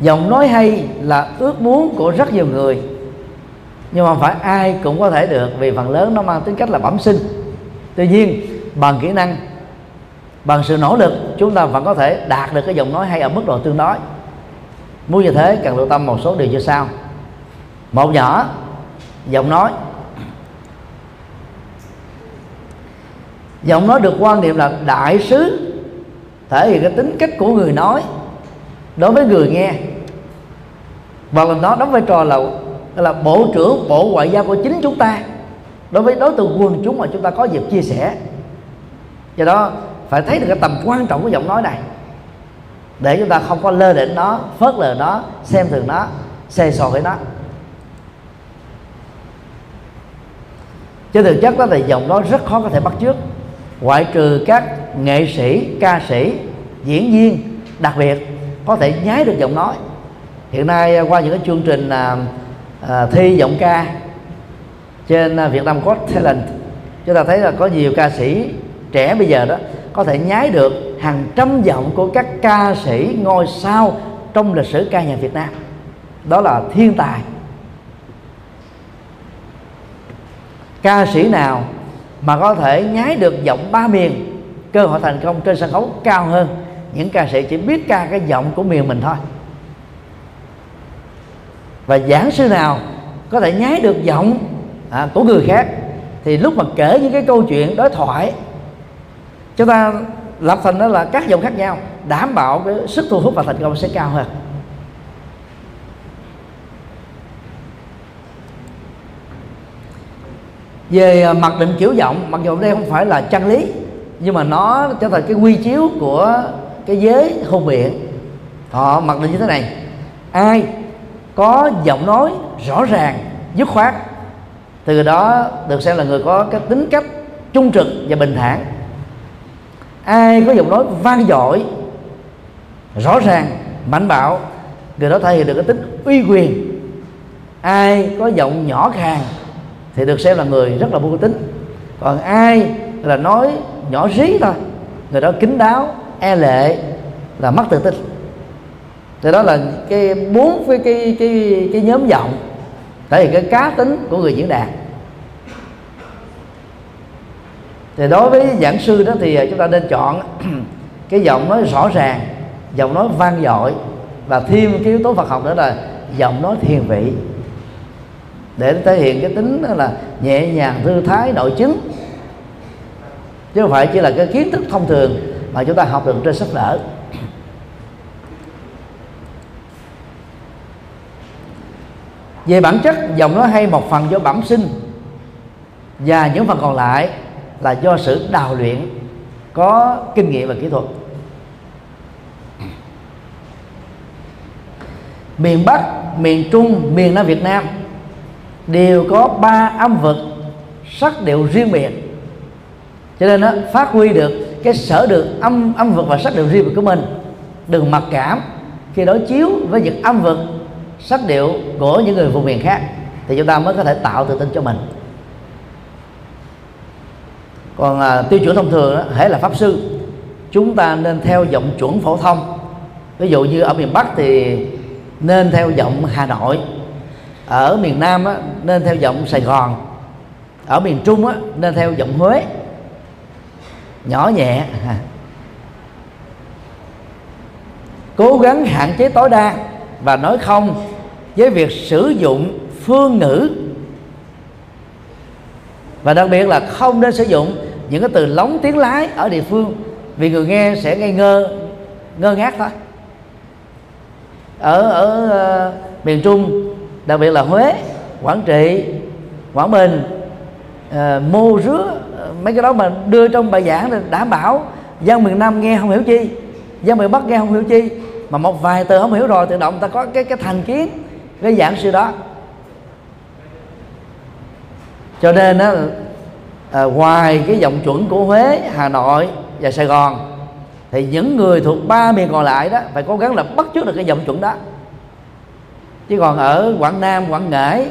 Giọng nói hay là ước muốn của rất nhiều người. Nhưng mà không phải ai cũng có thể được, vì phần lớn nó mang tính cách là bẩm sinh. Tuy nhiên, bằng kỹ năng, bằng sự nỗ lực, chúng ta vẫn có thể đạt được cái giọng nói hay ở mức độ tương đối. Muốn như thế, cần lưu tâm một số điều như sau. Một nhỏ giọng nói. Giọng nói được quan niệm là đại sứ, thể hiện cái tính cách của người nói đối với người nghe. Và là nó đóng vai trò là là bộ trưởng, bộ ngoại giao của chính chúng ta, đối với đối tượng quần chúng mà chúng ta có dịp chia sẻ. Do đó, phải thấy được cái tầm quan trọng của giọng nói này. Để chúng ta không có lơ đỉnh nó, phớt lờ nó, xem thường nó, xê xò với nó. Chứ thực chất đó thì giọng nói rất khó có thể bắt chước. Ngoại trừ các nghệ sĩ ca sĩ diễn viên đặc biệt có thể nhái được giọng nói. Hiện nay à, qua những cái chương trình à, à, thi giọng ca trên à, Việt Nam Got Talent chúng ta thấy là có nhiều ca sĩ trẻ bây giờ đó có thể nhái được hàng trăm giọng của các ca sĩ ngôi sao trong lịch sử ca nhạc Việt Nam. Đó là thiên tài. Ca sĩ nào mà có thể nhái được giọng ba miền cơ hội thành công trên sân khấu cao hơn. Những ca sĩ chỉ biết ca cái giọng của miền mình thôi. Và giảng sư nào có thể nhái được giọng à, của người khác thì lúc mà kể những cái câu chuyện đối thoại chúng ta lập thành đó là các giọng khác nhau đảm bảo cái sức thu hút và thành công sẽ cao hơn. Về à, mặc định kiểu giọng, mặc dù đây không phải là chân lý, nhưng mà nó trở thành cái quy chiếu của cái giới hôn biện họ mặc định như thế này. Ai có giọng nói rõ ràng, dứt khoát từ đó được xem là người có cái tính cách trung trực và bình thản. Ai có giọng nói vang dội, rõ ràng, mạnh bạo, người đó thể hiện được cái tính uy quyền. Ai có giọng nhỏ khàn thì được xem là người rất là vô tính. Còn ai là nói nhỏ rí thôi, người đó kín đáo e lệ là mất tự tin. Thì đó là cái bốn cái cái cái cái nhóm giọng, thể hiện cái cá tính của người diễn đạt. Thì đối với giảng sư đó thì chúng ta nên chọn cái giọng nói rõ ràng, giọng nói vang dội, và thêm cái yếu tố Phật học nữa là giọng nói thiền vị để thể hiện cái tính là nhẹ nhàng, thư thái, nội chứng. Chứ không phải chỉ là cái kiến thức thông thường mà chúng ta học được trên sách vở. Về bản chất, giọng nói hay một phần do bẩm sinh và những phần còn lại là do sự đào luyện có kinh nghiệm và kỹ thuật. Miền bắc, miền trung, miền nam việt nam đều có ba âm vực sắc điệu riêng biệt. Cho nên nó phát huy được cái sở được âm âm vực và sắc điệu riêng biệt của mình. Đừng mặc cảm khi đối chiếu với những âm vực sắc điệu của những người vùng miền khác thì chúng ta mới có thể tạo tự tin cho mình. Còn à, tiêu chuẩn thông thường đó, hễ là pháp sư chúng ta nên theo giọng chuẩn phổ thông. Ví dụ như ở miền bắc thì nên theo giọng hà nội ở miền nam á, nên theo giọng sài gòn. Ở miền trung á, nên theo giọng huế. Nhỏ nhẹ. Cố gắng hạn chế tối đa và nói không với việc sử dụng phương ngữ. Và đặc biệt là không nên sử dụng những cái từ lóng tiếng lái ở địa phương vì người nghe sẽ ngây ngơ ngơ ngác thôi. Ở ở uh, miền trung đặc biệt là huế quảng trị quảng bình ờ, uh, mô rứa ờ, mấy cái đó mà đưa trong bài giảng là đảm bảo. Dân miền nam nghe không hiểu chi dân miền bắc nghe không hiểu chi mà một vài từ không hiểu rồi tự động ta có cái cái thành kiến cái giảng sư đó. Cho nên á à, ngoài cái giọng chuẩn của Huế, Hà Nội và Sài Gòn thì những người thuộc ba miền còn lại đó phải cố gắng là bắt chước được cái giọng chuẩn đó chứ còn ở Quảng Nam, Quảng Ngãi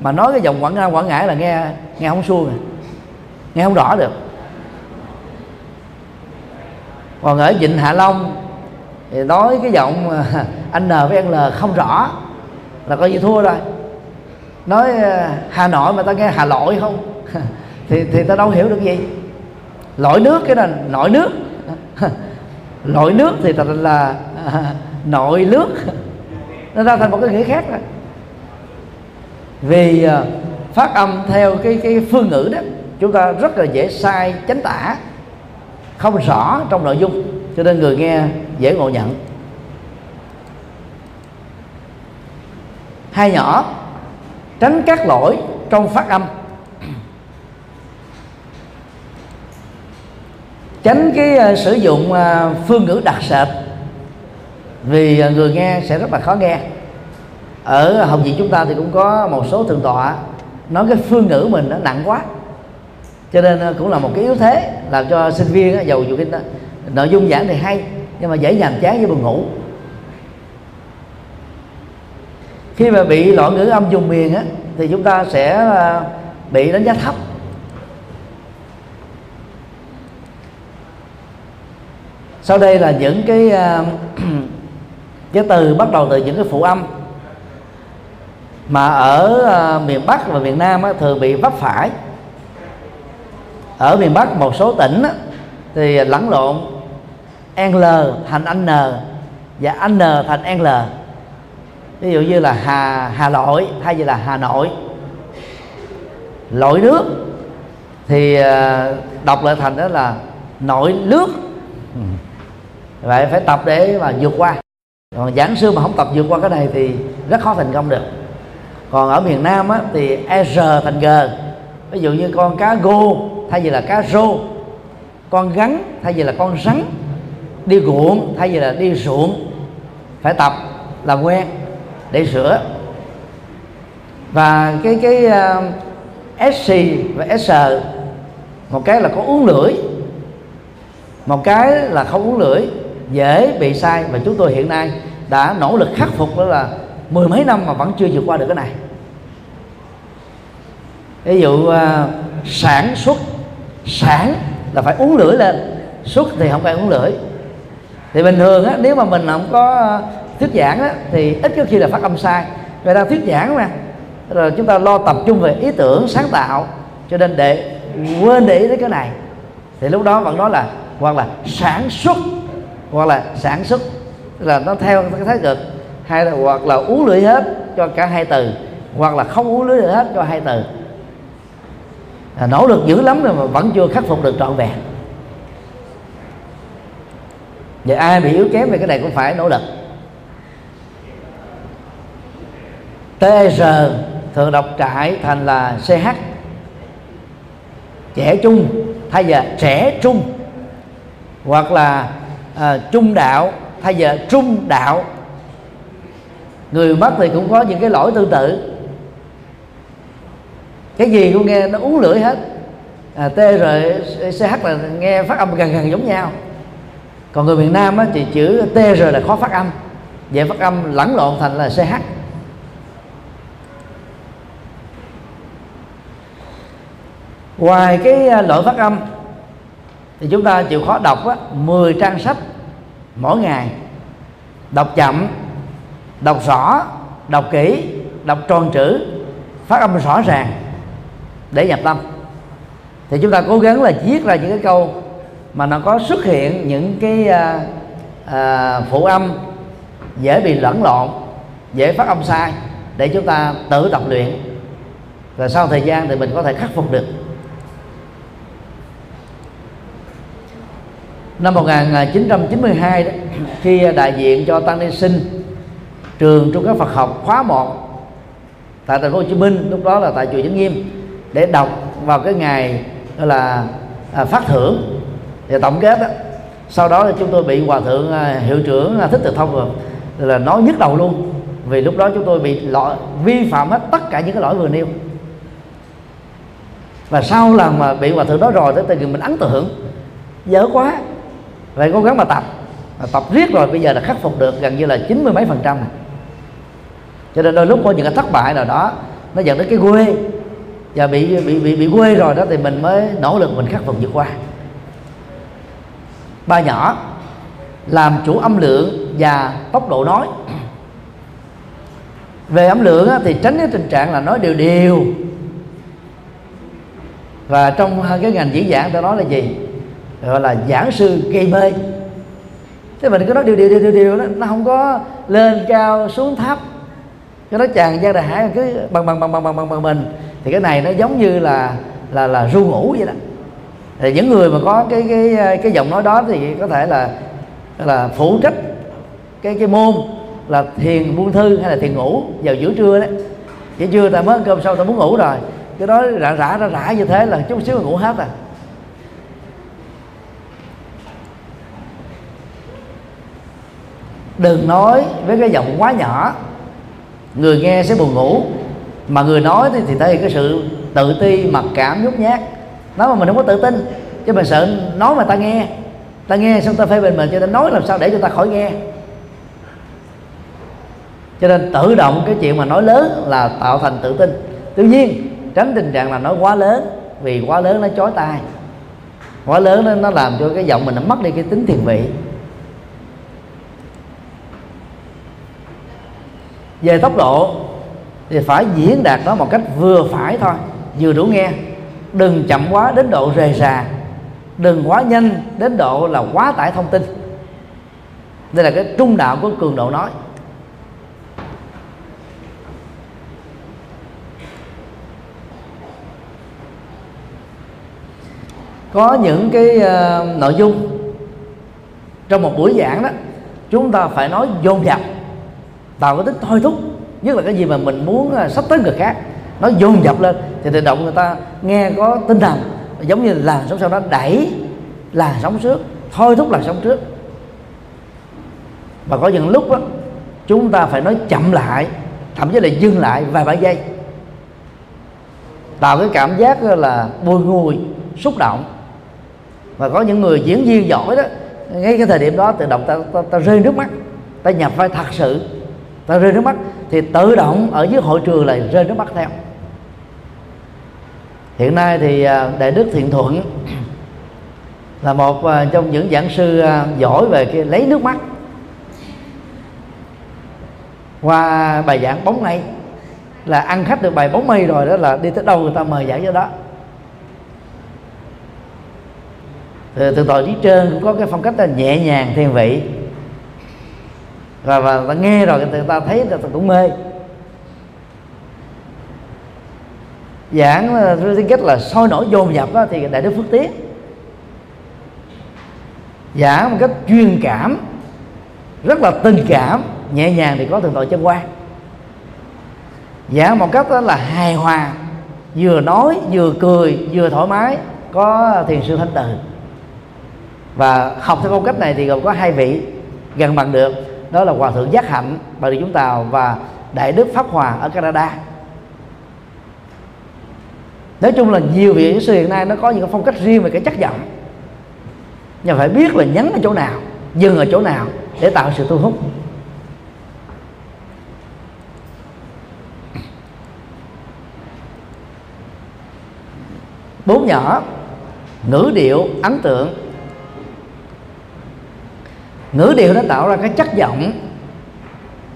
mà nói cái giọng Quảng Nam, Quảng Ngãi là nghe nghe không suông à. nghe không rõ được. Còn ở Vịnh Hạ Long thì nói cái giọng à, anh N với anh L không rõ là coi như thua rồi. Nói à, Hà Nội mà ta nghe Hà lội không? Thì thì ta đâu hiểu được gì. Lội nước cái là nội nước. Lội nước thì thật là nội nước nó ra thành một cái nghĩa khác rồi. Vì à, phát âm theo cái cái phương ngữ đó chúng ta rất là dễ sai chánh tả không rõ trong nội dung cho nên người nghe dễ ngộ nhận. Hai nhỏ tránh các lỗi trong phát âm. Tránh cái uh, sử dụng uh, phương ngữ đặc sệt vì à, người nghe sẽ rất là khó nghe. Ở học viện chúng ta thì cũng có một số thượng tọa, nói cái phương ngữ mình nó nặng quá. Cho nên à, cũng là một cái yếu thế làm cho sinh viên giàu dù cái nội dung giảng thì hay, nhưng mà dễ nhàm chán với buồn ngủ. Khi mà bị loạn ngữ âm dùng miền á, thì chúng ta sẽ à, bị đánh giá thấp. Sau đây là những cái cái từ bắt đầu từ những cái phụ âm mà ở à, miền Bắc và miền Nam á, thường bị vấp phải. Ở miền Bắc một số tỉnh á, thì lẫn lộn L thành N và N thành L. Ví dụ như là Hà Hà Nội thay vì là Hà Nội. Lội nước thì à, đọc lại thành đó là nội nước. Ừ. vậy phải tập để mà vượt qua còn giảng sư mà không tập vượt qua cái này thì rất khó thành công được. Còn ở miền Nam á, thì e R thành G. Ví dụ như con cá gô thay vì là cá rô con gắn thay vì là con rắn đi ruộng thay vì là đi ruộng phải tập làm quen để sửa. Và cái cái ờ, uh, SC và SR một cái là có uống lưỡi một cái là không uống lưỡi dễ bị sai và chúng tôi hiện nay đã nỗ lực khắc phục đó là mười mấy năm mà vẫn chưa vượt qua được cái này. Ví dụ à, sản xuất sản là phải uống lưỡi lên xuất thì không phải uống lưỡi. Thì bình thường á, nếu mà mình không có thuyết giảng á, thì ít có khi là phát âm sai. Người ta thuyết giảng mà rồi chúng ta lo tập trung về ý tưởng sáng tạo cho nên để quên để ý đến cái này. Thì lúc đó vẫn nói là hoặc là sản xuất hoặc là sản xuất là nó theo cái thái cực. Hay là hoặc là uống lưỡi hết cho cả hai từ hoặc là không uống lưỡi hết cho hai từ. À, nỗ lực dữ lắm rồi mà vẫn chưa khắc phục được trọn vẹn. Vậy ai bị yếu kém về cái này cũng phải nỗ lực. TR thường đọc trại thành là CH trẻ trung thay giờ trẻ trung. Hoặc là à, trung đạo thay giờ trung đạo. Người mất thì cũng có những cái lỗi tương tự. Cái gì cũng nghe nó uống lưỡi hết. À, t rồi ch là nghe phát âm gần gần giống nhau. Còn người miền nam á, thì chữ t rồi là khó phát âm. Dễ phát âm lẫn lộn thành là ch ngoài cái à, lỗi phát âm thì chúng ta chịu khó đọc á, 10 trang sách mỗi ngày. Đọc chậm đọc rõ đọc kỹ đọc tròn chữ phát âm rõ ràng để nhập tâm. Thì chúng ta cố gắng là viết ra những cái câu mà nó có xuất hiện những cái à, à, phụ âm dễ bị lẫn lộn dễ phát âm sai để chúng ta tự tập luyện. Và sau thời gian thì mình có thể khắc phục được. Năm 1992 à, đó, khi à, đại diện cho tăng ni sinh trường trung cấp Phật học khóa 1 tại thành phố Hồ Chí Minh lúc đó là tại chùa Vĩnh Nghiêm để đọc vào cái ngày gọi là à, phát thưởng và tổng kết đó. sau đó là chúng tôi bị hòa thượng à, hiệu trưởng à, thích từ thông rồi là nói nhức đầu luôn vì lúc đó chúng tôi bị lỗi vi phạm hết tất cả những cái lỗi vừa nêu và sau lần mà bị hòa thượng đó rồi tới từ mình ấn tượng dở quá vậy cố gắng mà tập. Mà tập riết rồi, bây giờ là khắc phục được gần như là chín mươi mấy phần trăm này cho nên đôi lúc có những cái thất bại nào đó, nó dẫn đến cái quê. Và bị bị bị bị quê rồi đó thì mình mới nỗ lực mình khắc phục vượt qua. Ba nhỏ, làm chủ âm lượng và tốc độ nói. Về âm lượng thì tránh cái tình trạng là nói đều đều. Và trong cái ngành diễn giảng tôi nói là gì? Gọi là giảng sư gây mê thế mình cứ nói điều điều điều điều điều đó, nó không có lên cao xuống thấp. Cái nó chàng gian đại hải cứ bằng bằng bằng bằng bằng bằng bằng mình. Thì cái này nó giống như là là là ru ngủ vậy đó. Thì những người mà có cái cái cái giọng nói đó thì có thể là là phụ trách cái cái môn là thiền buông thư hay là thiền ngủ vào giữa trưa đấy. Giữa trưa ta mới ăn cơm xong ta muốn ngủ rồi. Cái đó rã rã ra rã như thế là chút xíu là ngủ hết à. Đừng nói với cái giọng quá nhỏ. Người nghe sẽ buồn ngủ. Mà người nói thì, thì thể hiện cái sự tự ti mặc cảm nhút nhát. Nói mà mình không có tự tin chứ mình sợ nói mà ta nghe. Ta nghe xong ta phê bình mình cho nên nói làm sao để cho ta khỏi nghe. Cho nên tự động cái chuyện mà nói lớn là tạo thành tự tin. Tuy nhiên tránh tình trạng là nói quá lớn vì quá lớn nó chói tai. Quá lớn nó, nó làm cho cái giọng mình nó mất đi cái tính thiền vị. Về tốc độ thì phải diễn đạt nó một cách vừa phải thôi. Vừa đủ nghe. Đừng chậm quá đến độ rề rà. Đừng quá nhanh đến độ là quá tải thông tin. Đây là cái trung đạo của cường độ nói. Có những cái uh, nội dung trong một buổi giảng đó chúng ta phải nói dồn dập tạo cái tính thôi thúc nhất là cái gì mà mình muốn à, sắp tới người khác. Nó dồn dập lên thì tự động người ta nghe có tinh thần giống như làn sóng sau đó đẩy làn sóng trước thôi thúc làn sóng trước. Và có những lúc đó, chúng ta phải nói chậm lại thậm chí là dừng lại vài ba giây. Tạo cái cảm giác là bùi ngùi xúc động. Và có những người diễn viên giỏi đó ngay cái thời điểm đó tự động ta, ta, ta rơi nước mắt ta nhập vai thật sự ta rơi nước mắt thì tự động ở dưới hội trường lại rơi nước mắt theo. Hiện nay thì à, đại đức thiện thuận là một à, trong những giảng sư à, giỏi về cái lấy nước mắt. Qua bài giảng bóng mây là ăn khách được bài bóng mây rồi đó là đi tới đâu người ta mời giảng cho đó. Từ, từ tội trí trên cũng có cái phong cách là nhẹ nhàng thiên vị và và ta nghe rồi người ta thấy người ta cũng mê. Giảng thứ cách là sôi nổi dồn dập đó, thì đại đức phước tiến giảng một cách chuyên cảm rất là tình cảm nhẹ nhàng thì có thượng tội chân quan. Giảng một cách đó là hài hòa vừa nói vừa cười vừa thoải mái có thiền sư thanh từ. Và học theo phong cách này thì gồm có hai vị gần bằng được đó là hòa thượng giác hạnh, bà rịa chúng tàu và đại đức pháp hòa ở canada. Nói chung là nhiều vị giáo sư hiện nay nó có những phong cách riêng về cái chất giọng. Nhưng phải biết là nhấn ở chỗ nào, dừng ở chỗ nào để tạo sự thu hút. Bốn nhỏ, ngữ điệu, ấn tượng ngữ điệu nó tạo ra cái chất giọng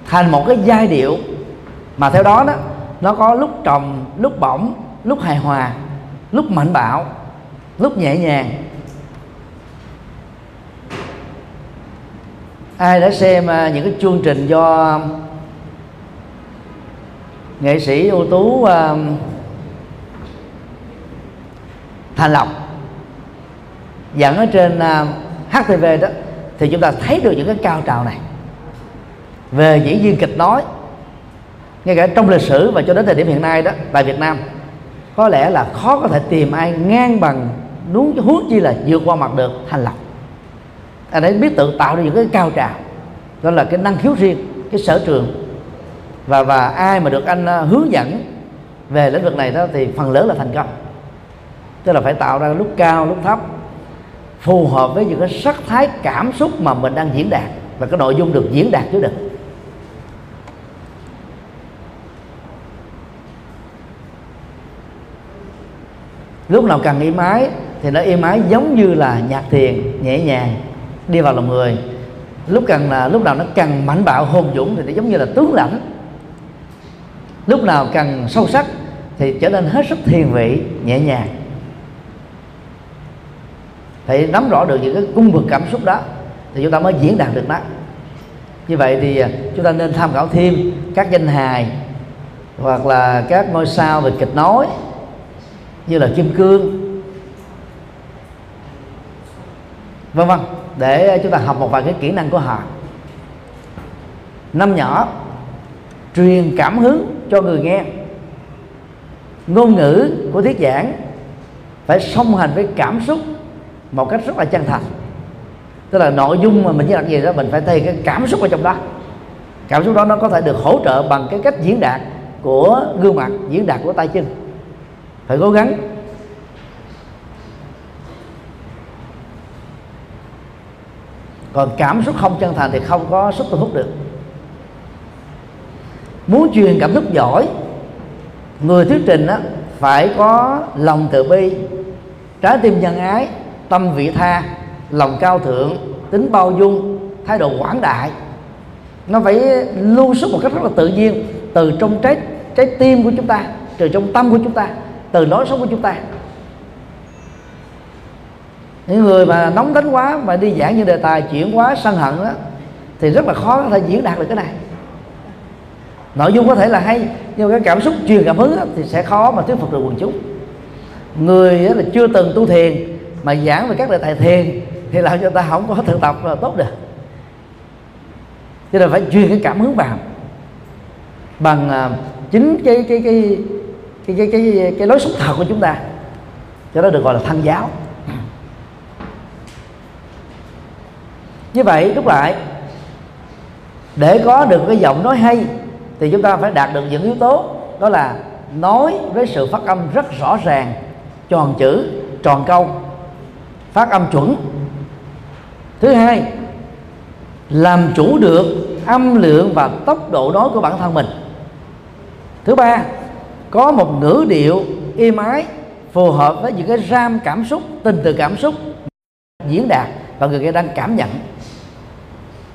thành một cái giai điệu mà theo đó đó nó có lúc trầm lúc bổng lúc hài hòa lúc mạnh bạo lúc nhẹ nhàng. Ai đã xem à, những cái chương trình do um, nghệ sĩ ưu tú uh, Thành Lộc dẫn ở trên um, uh, HTV đó? Thì chúng ta thấy được những cái cao trào này. Về diễn viên kịch nói, ngay cả trong lịch sử và cho đến thời điểm hiện nay đó, tại Việt Nam, có lẽ là khó có thể tìm ai ngang bằng, đúng huống chi là vượt qua mặt được, Thành lập. Anh ấy biết tự tạo ra những cái cao trào, đó là cái năng khiếu riêng, cái sở trường. Và và ai mà được anh à, hướng dẫn về lĩnh vực này đó thì phần lớn là thành công. Tức là phải tạo ra lúc cao, lúc thấp phù hợp với những cái sắc thái cảm xúc mà mình đang diễn đạt. Và cái nội dung được diễn đạt chứ được lúc nào cần im ái thì nó im ái giống như là nhạc thiền, nhẹ nhàng, đi vào lòng người. Lúc cần là, lúc nào nó cần mạnh bạo, hùng dũng thì nó giống như là tướng lãnh. Lúc nào cần sâu sắc thì trở nên hết sức thiền vị, nhẹ nhàng phải nắm rõ được những cái cung bậc cảm xúc đó, thì chúng ta mới diễn đạt được nó. Như vậy thì à, chúng ta nên tham khảo thêm các danh hài, hoặc là các ngôi sao về kịch nói, như là kim cương, vân vân, để chúng ta học một vài cái kỹ năng của họ. Năm nhỏ, truyền cảm hứng cho người nghe. Ngôn ngữ của thuyết giảng phải song hành với cảm xúc một cách rất là chân thành. Tức là nội dung mà mình diễn đạt gì đó mình phải thấy cái cảm xúc ở trong đó. Cảm xúc đó nó có thể được hỗ trợ bằng cái cách diễn đạt của gương mặt diễn đạt của tay chân. Phải cố gắng. Còn cảm xúc không chân thành thì không có sức thu hút được. Muốn truyền cảm xúc giỏi người thuyết trình á, phải có lòng từ bi trái tim nhân ái tâm vị tha lòng cao thượng tính bao dung thái độ quảng đại. Nó phải lưu xuất một cách rất là tự nhiên từ trong trái trái tim của chúng ta từ trong tâm của chúng ta từ lối sống của chúng ta. Những người mà nóng tính quá mà đi giảng những đề tài chuyển quá sân hận đó thì rất là khó có thể diễn đạt được cái này. Nội dung có thể là hay nhưng mà cái cảm xúc truyền cảm hứng đó, thì sẽ khó mà thuyết phục được quần chúng. Người là chưa từng tu thiền mà giảng về các đề tài thiền thì làm cho ta không có thực tập là tốt được. Cho nên phải truyền cái cảm hứng vào. Bằng uh, chính cái cái cái cái cái cái cái, cái lối sống thật của chúng ta. Cho đó được gọi là thân giáo. Như vậy lúc lại để có được cái giọng nói hay thì chúng ta phải đạt được những yếu tố. Đó là nói với sự phát âm rất rõ ràng tròn chữ tròn câu phát âm chuẩn. Thứ hai, làm chủ được âm lượng và tốc độ nói của bản thân mình. Thứ ba, có một ngữ điệu êm ái phù hợp với những cái ram cảm xúc, tình từ cảm xúc diễn đạt và người kia đang cảm nhận.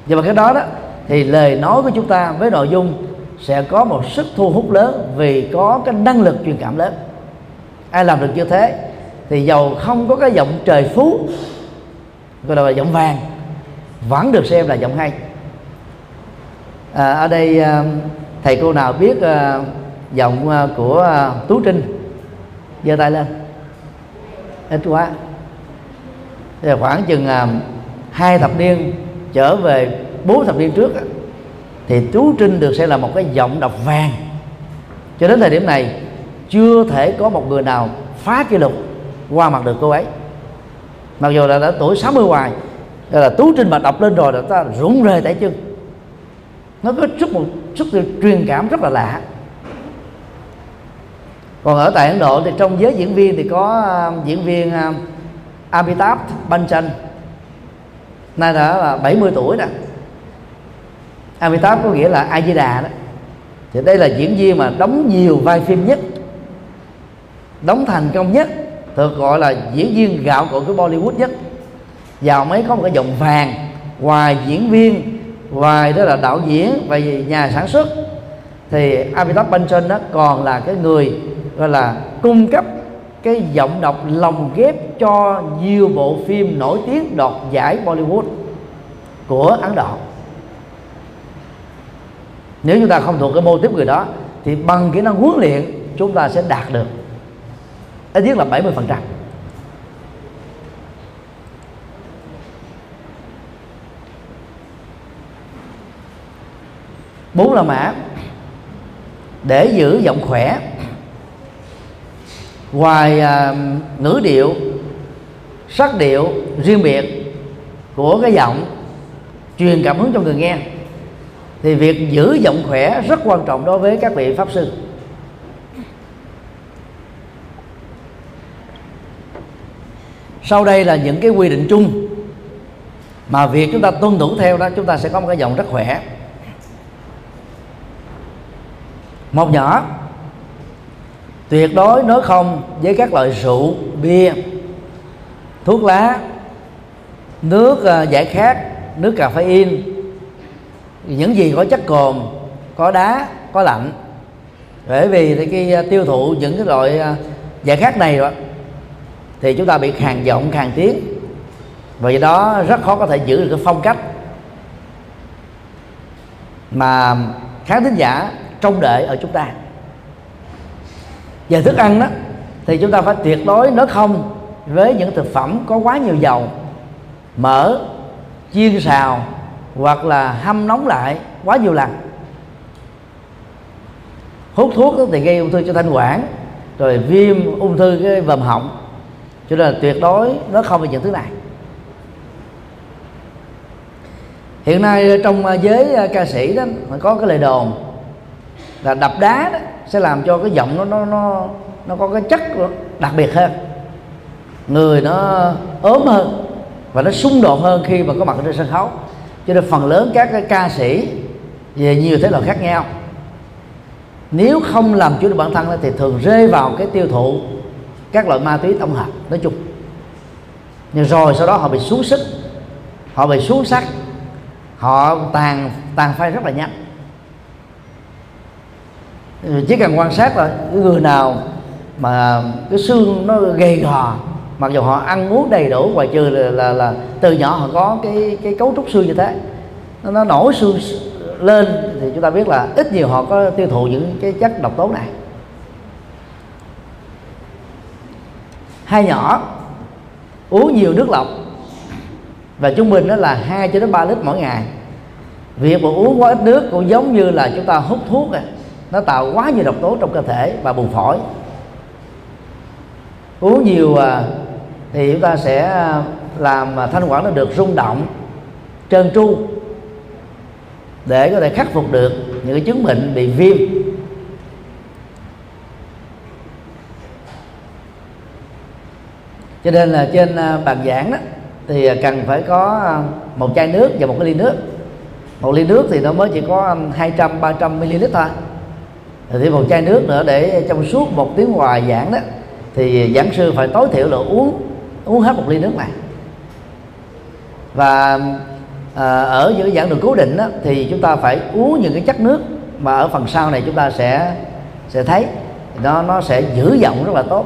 Và bằng cái đó đó, thì lời nói của chúng ta với nội dung sẽ có một sức thu hút lớn vì có cái năng lực truyền cảm lớn. Ai làm được như thế thì dầu không có cái giọng trời phú gọi là giọng vàng vẫn được xem là giọng hay. À, ở đây à, thầy cô nào biết à, giọng à, của à, tú trinh giơ tay lên. Ít quá. Thì khoảng chừng à, hai thập niên trở về bốn thập niên trước thì tú trinh được xem là một cái giọng đọc vàng. Cho đến thời điểm này chưa thể có một người nào phá kỷ lục qua mặt được cô ấy. Mặc dù là đã tuổi 60 hoài là tú trinh mà đọc lên rồi là ta rụng rời tại chân. Nó có chút một chút truyền cảm rất là lạ. Còn ở tại Ấn Độ thì trong giới diễn viên thì có uh, diễn viên uh, Amitabh Bachchan. Nay đã là 70 tuổi rồi Amitabh có nghĩa là A Di Đà đó. Thì đây là diễn viên mà đóng nhiều vai phim nhất đóng thành công nhất được gọi là diễn viên gạo cội của Bollywood nhất. Vào mấy có một cái giọng vàng ngoài diễn viên ngoài đó là đạo diễn và nhà sản xuất. Thì Amitabh Bachchan đó còn là cái người gọi là cung cấp cái giọng đọc lồng ghép cho nhiều bộ phim nổi tiếng đoạt giải Bollywood của Ấn Độ. Nếu chúng ta không thuộc cái mô tiếp người đó, thì bằng kỹ năng huấn luyện, chúng ta sẽ đạt được ít nhất là 70 phần trăm. Bốn là mã. Để giữ giọng khỏe. Ngoài uh, ngữ điệu sắc điệu riêng biệt của cái giọng truyền cảm hứng cho người nghe thì việc giữ giọng khỏe rất quan trọng đối với các vị pháp sư. Sau đây là những cái quy định chung mà việc chúng ta tuân thủ theo đó, chúng ta sẽ có một cái dòng rất khỏe. Một nhỏ, tuyệt đối nói không với các loại rượu, bia, thuốc lá, nước à, giải khát, nước cà phê in những gì có chất cồn, có đá, có lạnh. Bởi vì thì cái à, tiêu thụ những cái loại à, giải khát này đó thì chúng ta bị khàn giọng, khàn tiếng. Và do đó rất khó có thể giữ được cái phong cách mà khán thính giả trông đợi ở chúng ta. Về thức ăn đó, thì chúng ta phải tuyệt đối nói không với những thực phẩm có quá nhiều dầu, mỡ, chiên xào hoặc là hâm nóng lại quá nhiều lần. Hút thuốc thì gây ung thư cho thanh quản, rồi viêm ung thư cái vòm họng cho nên là tuyệt đối nó không về những thứ này. Hiện nay trong à, giới à, ca sĩ đó có cái lời đồn là đập đá đó sẽ làm cho cái giọng nó nó nó nó có cái chất đặc biệt hơn. Người nó ốm hơn và nó xung đột hơn khi mà có mặt trên sân khấu. Cho nên phần lớn các cái ca sĩ về nhiều thế loại khác nhau. Nếu không làm chủ được bản thân thì thường rơi vào cái tiêu thụ các loại ma túy tổng hợp nói chung. Nhưng rồi sau đó họ bị xuống sức họ bị xuống sắc họ tàn tàn phai rất là nhanh. Chỉ cần quan sát là cái người nào mà cái xương nó gầy gò mặc dù họ ăn uống đầy đủ ngoài trừ là, là, là từ nhỏ họ có cái cái cấu trúc xương như thế. Nó, nó nổi xương lên thì chúng ta biết là ít nhiều họ có tiêu thụ những cái chất độc tố này. Hai nhỏ uống nhiều nước lọc. Và trung bình đó là 2 cho đến 3 lít mỗi ngày. Việc mà uống quá ít nước cũng giống như là chúng ta hút thuốc à. Nó tạo quá nhiều độc tố trong cơ thể và buồng phổi. Uống nhiều à, thì chúng ta sẽ à, làm à, thanh quản nó được rung động trơn tru để có thể khắc phục được những cái chứng bệnh bị viêm. Cho nên là trên à, bàn giảng đó thì à, cần phải có à, một chai nước và một cái ly nước. Một ly nước thì nó mới chỉ có 200 300 ml thôi. Thì thêm một chai nước nữa để trong suốt một tiếng hòa giảng đó thì giảng sư phải tối thiểu là uống uống hết một ly nước này. Và à, ở những cái giảng đường cố định đó, thì chúng ta phải uống những cái chất nước mà ở phần sau này chúng ta sẽ sẽ thấy. Nó nó sẽ giữ giọng rất là tốt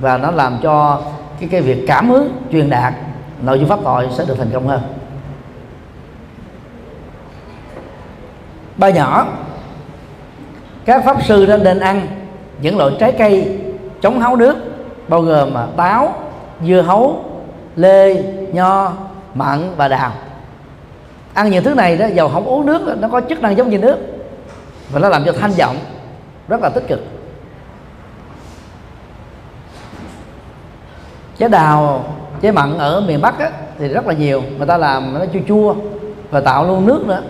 và nó làm cho cái cái việc cảm hứng, truyền đạt nội dung pháp thoại sẽ được thành công hơn. Ba nhỏ, các pháp sư đó nên ăn những loại trái cây chống háo nước, bao gồm mà táo, dưa hấu, lê, nho, mận và đào. Ăn những thứ này đó, dầu không uống nước, nó có chức năng giống như nước và nó làm cho thanh vọng rất là tích cực. Trái đào trái mặn ở miền bắc á, thì rất là nhiều. Người ta làm nó chua chua và tạo luôn nước nữa.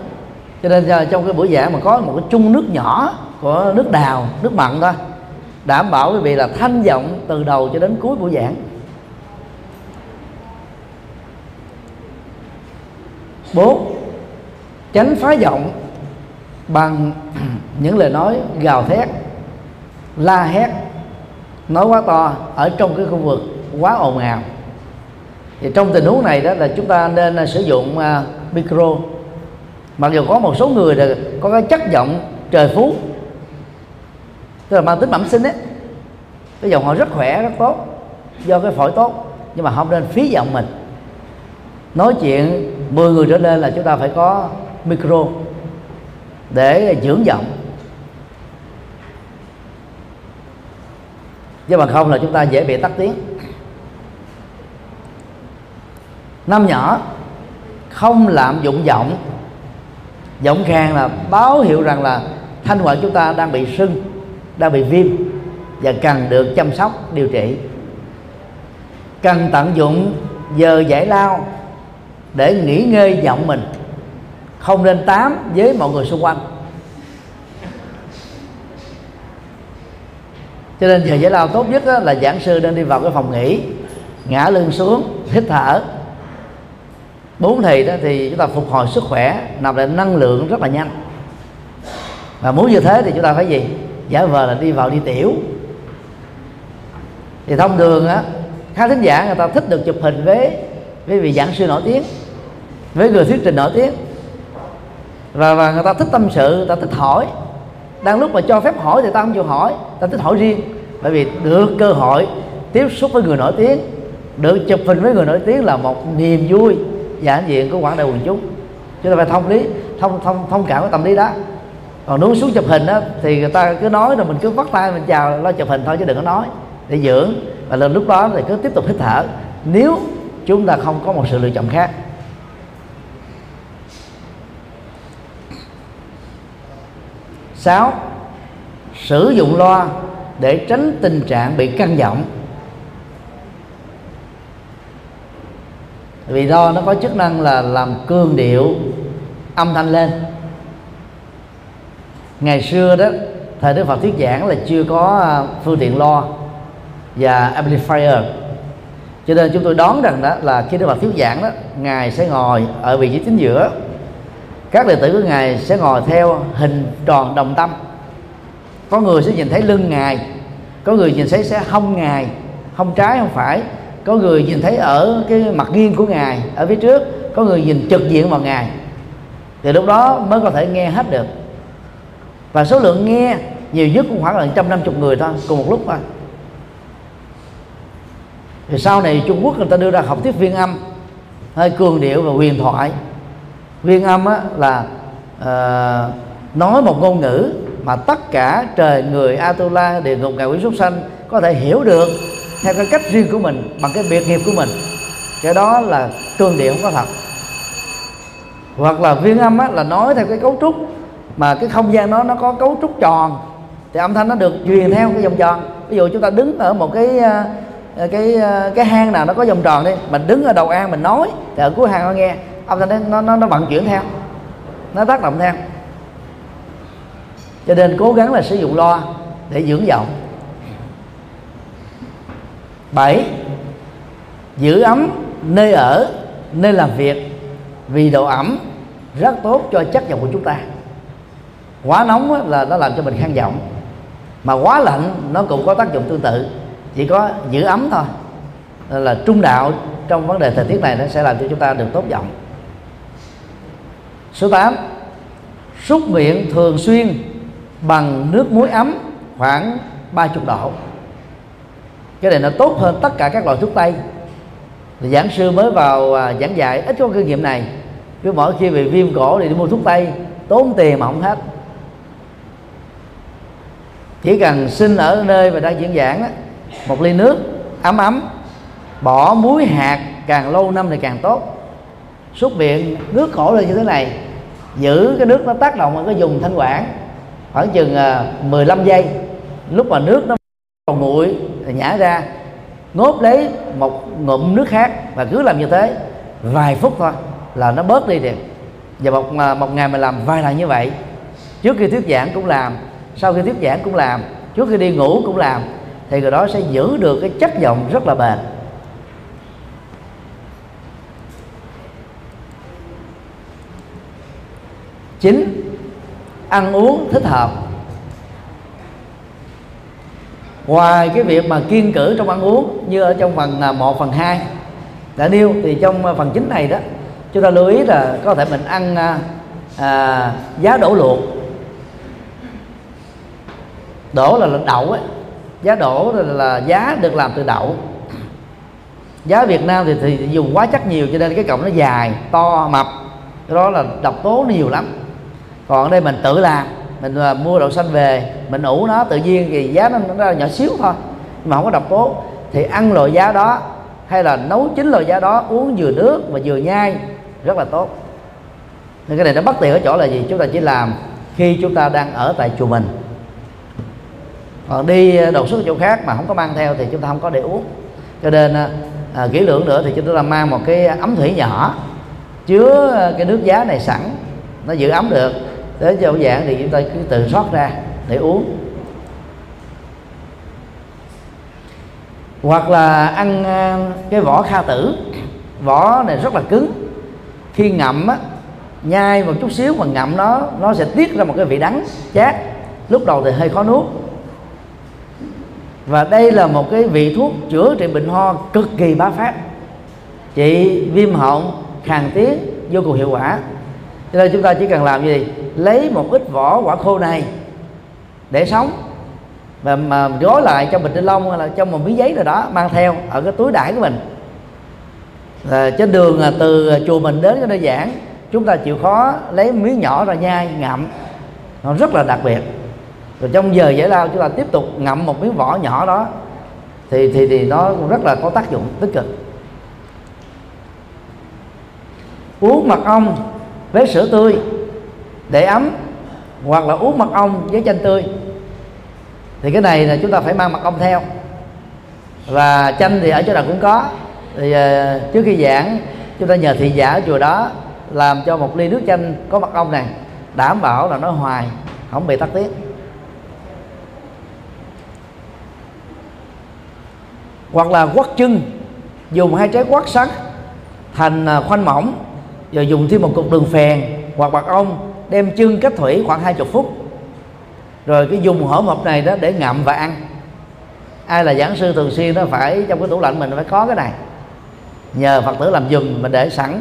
Cho nên à, trong cái buổi giảng mà có một cái chung nước nhỏ của nước đào nước mặn thôi đảm bảo quý vị là thanh vọng từ đầu cho đến cuối buổi giảng. Bốn tránh phá giọng bằng những lời nói gào thét la hét nói quá to ở trong cái khu vực quá ồn ào. Thì trong tình huống này đó là chúng ta nên à, sử dụng uh, micro. Mặc dù có một số người là có cái chất giọng trời phú tức là mang tính bẩm sinh ấy. Cái giọng họ rất khỏe rất tốt do cái phổi tốt nhưng mà không nên phí giọng mình. Nói chuyện 10 người trở lên là chúng ta phải có micro để dưỡng giọng. Chứ mà không là chúng ta dễ bị tắt tiếng. Năm nhỏ, không lạm dụng giọng. Giọng khang là báo hiệu rằng là thanh quản chúng ta đang bị sưng, đang bị viêm và cần được chăm sóc, điều trị. Cần tận dụng giờ giải lao để nghỉ ngơi giọng mình. Không nên tám với mọi người xung quanh. Cho nên giờ giải lao tốt nhất là giảng sư nên đi vào cái phòng nghỉ, ngã lưng xuống, hít thở bốn thì đó thì chúng ta phục hồi sức khỏe nạp lại năng lượng rất là nhanh. Và muốn như thế thì chúng ta phải gì? Giả vờ là đi vào đi tiểu. Thì thông thường á khá thính giả người ta thích được chụp hình với với vị giảng sư nổi tiếng với người thuyết trình nổi tiếng. Và, và người ta thích tâm sự người ta thích hỏi. Đang lúc mà cho phép hỏi thì ta không chịu hỏi ta thích hỏi riêng. Bởi vì được cơ hội tiếp xúc với người nổi tiếng được chụp hình với người nổi tiếng là một niềm vui. Dạ, giản diện của quảng đại quần chúng. Chúng ta phải thông lý, thông thông thông cảm với tâm lý đó. Còn nếu xuống chụp hình đó thì người ta cứ nói rồi mình cứ bắt tay mình chào lo chụp hình thôi chứ đừng có nói, để dưỡng. Và lên lúc đó thì cứ tiếp tục hít thở. Nếu chúng ta không có một sự lựa chọn khác. Sáu, sử dụng loa để tránh tình trạng bị căng giọng. Vì do nó có chức năng là làm cương điệu âm thanh lên. Ngày xưa đó, thời đức phật thuyết giảng là chưa có à, phương tiện lo và amplifier. Cho nên chúng tôi đoán rằng đó là khi đức phật thuyết giảng đó, ngài sẽ ngồi ở vị trí chính giữa. Các đệ tử của ngài sẽ ngồi theo hình tròn đồng tâm. Có người sẽ nhìn thấy lưng ngài, có người nhìn thấy sẽ hông ngài, hông trái không phải có người nhìn thấy ở cái mặt nghiêng của ngài ở phía trước có người nhìn trực diện vào ngài. Thì lúc đó mới có thể nghe hết được. Và số lượng nghe nhiều nhất cũng khoảng là 150 người thôi cùng một lúc thôi. Thì sau này Trung Quốc người ta đưa ra học thuyết viên âm hơi cường điệu và huyền thoại. Viên âm á, là uh, nói một ngôn ngữ mà tất cả trời người Atula địa ngục ngài quý súc sanh có thể hiểu được theo cái cách riêng của mình bằng cái biệt nghiệp của mình. Cái đó là cường điệu không có thật hoặc là viên âm á, là nói theo cái cấu trúc mà cái không gian nó nó có cấu trúc tròn thì âm thanh nó được truyền theo cái vòng tròn. Ví dụ chúng ta đứng ở một cái ờ, ờ, cái ờ, cái hang nào nó có vòng tròn đi mình đứng ở đầu an mình nói thì ở cuối hang nó nghe âm thanh nó nó nó vận chuyển theo nó tác động theo. Cho nên cố gắng là sử dụng loa để dưỡng giọng bảy. Giữ ấm nơi ở, nơi làm việc, vì độ ẩm rất tốt cho chất giọng của chúng ta. Quá nóng là nó làm cho mình khang giọng mà quá lạnh, nó cũng có tác dụng tương tự. Chỉ có giữ ấm thôi. Nên là trung đạo trong vấn đề thời tiết này nó sẽ làm cho chúng ta được tốt giọng. Số 8 súc miệng thường xuyên bằng nước muối ấm khoảng 30 độ cái này nó tốt hơn tất cả các loại thuốc tây. Thì giảng sư mới vào à, giảng dạy ít có kinh nghiệm này. Cứ mỗi khi bị viêm cổ thì đi mua thuốc tây tốn tiền mà không hết. Chỉ cần xin ở nơi mà đang diễn giảng đó, một ly nước ấm ấm bỏ muối hạt càng lâu năm thì càng tốt. Xuất miệng nước khổ lên như thế này giữ cái nước nó tác động ở cái dùng thanh quản khoảng chừng à, 15 giây. Lúc mà nước nó còn nguội nhả ra ngốp lấy một ngụm nước khác và cứ làm như thế vài phút thôi là nó bớt đi liền. Và một à, một ngày mình làm vài lần như vậy trước khi thuyết giảng cũng làm sau khi thuyết giảng cũng làm trước khi đi ngủ cũng làm thì người đó sẽ giữ được cái chất giọng rất là bền. Chín, ăn uống thích hợp ngoài cái việc mà kiên cử trong ăn uống như ở trong phần à, 1 phần 2 đã nêu thì trong à, phần chính này đó chúng ta lưu ý là có thể mình ăn à, à giá đổ luộc. Đổ là đậu ấy. Giá đổ là, là giá được làm từ đậu. Giá Việt Nam thì, thì dùng quá chất nhiều cho nên cái cọng nó dài to mập. Đó là độc tố nó nhiều lắm. Còn ở đây mình tự làm mình à, mua đậu xanh về mình ủ nó tự nhiên thì giá nó, nó nhỏ xíu thôi mà không có độc tố. Thì ăn loại giá đó hay là nấu chín loại giá đó uống vừa nước và vừa nhai rất là tốt. Nên cái này nó bất tiện ở chỗ là gì? Chúng ta chỉ làm khi chúng ta đang ở tại chùa mình. Còn đi à, đột xuất chỗ khác mà không có mang theo thì chúng ta không có để uống. Cho nên à, à kỹ lưỡng nữa thì chúng ta mang một cái ấm thủy nhỏ chứa cái nước giá này sẵn nó giữ ấm được đến chỗ giảng thì chúng ta cứ tự rót ra để uống. Hoặc là ăn à, cái vỏ kha tử. Vỏ này rất là cứng. Khi ngậm á, nhai một chút xíu mà ngậm nó nó sẽ tiết ra một cái vị đắng chát. Lúc đầu thì hơi khó nuốt. Và đây là một cái vị thuốc chữa trị bệnh ho cực kỳ bá phát trị viêm họng, khàn tiếng, vô cùng hiệu quả. Cho nên chúng ta chỉ cần làm gì? Lấy một ít vỏ quả khô này để sống và mà gói lại trong bịch ni lông hay là trong một miếng giấy nào đó mang theo ở cái túi đải của mình. À, trên đường à, từ chùa mình đến cái nơi giảng chúng ta chịu khó lấy miếng nhỏ ra nhai ngậm. Nó rất là đặc biệt. Rồi trong giờ giải lao chúng ta tiếp tục ngậm một miếng vỏ nhỏ đó thì thì thì nó cũng rất là có tác dụng tích cực. Uống mật ong với sữa tươi để ấm hoặc là uống mật ong với chanh tươi. Thì cái này là chúng ta phải mang mật ong theo. Và chanh thì ở chỗ nào cũng có. Thì uh, trước khi giảng chúng ta nhờ thị giả ở chùa đó làm cho một ly nước chanh có mật ong này đảm bảo là nó hoài không bị tắc tiết. Hoặc là quất chân dùng hai trái quất sắn thành à, khoanh mỏng rồi dùng thêm một cục đường phèn hoặc mật ong đem chân cách thủy khoảng 20 phút. Rồi cái dùng hỗn hợp này đó để ngậm và ăn. Ai là giảng sư thường xuyên nó phải trong cái tủ lạnh mình phải có cái này. Nhờ phật tử làm dùng mình để sẵn.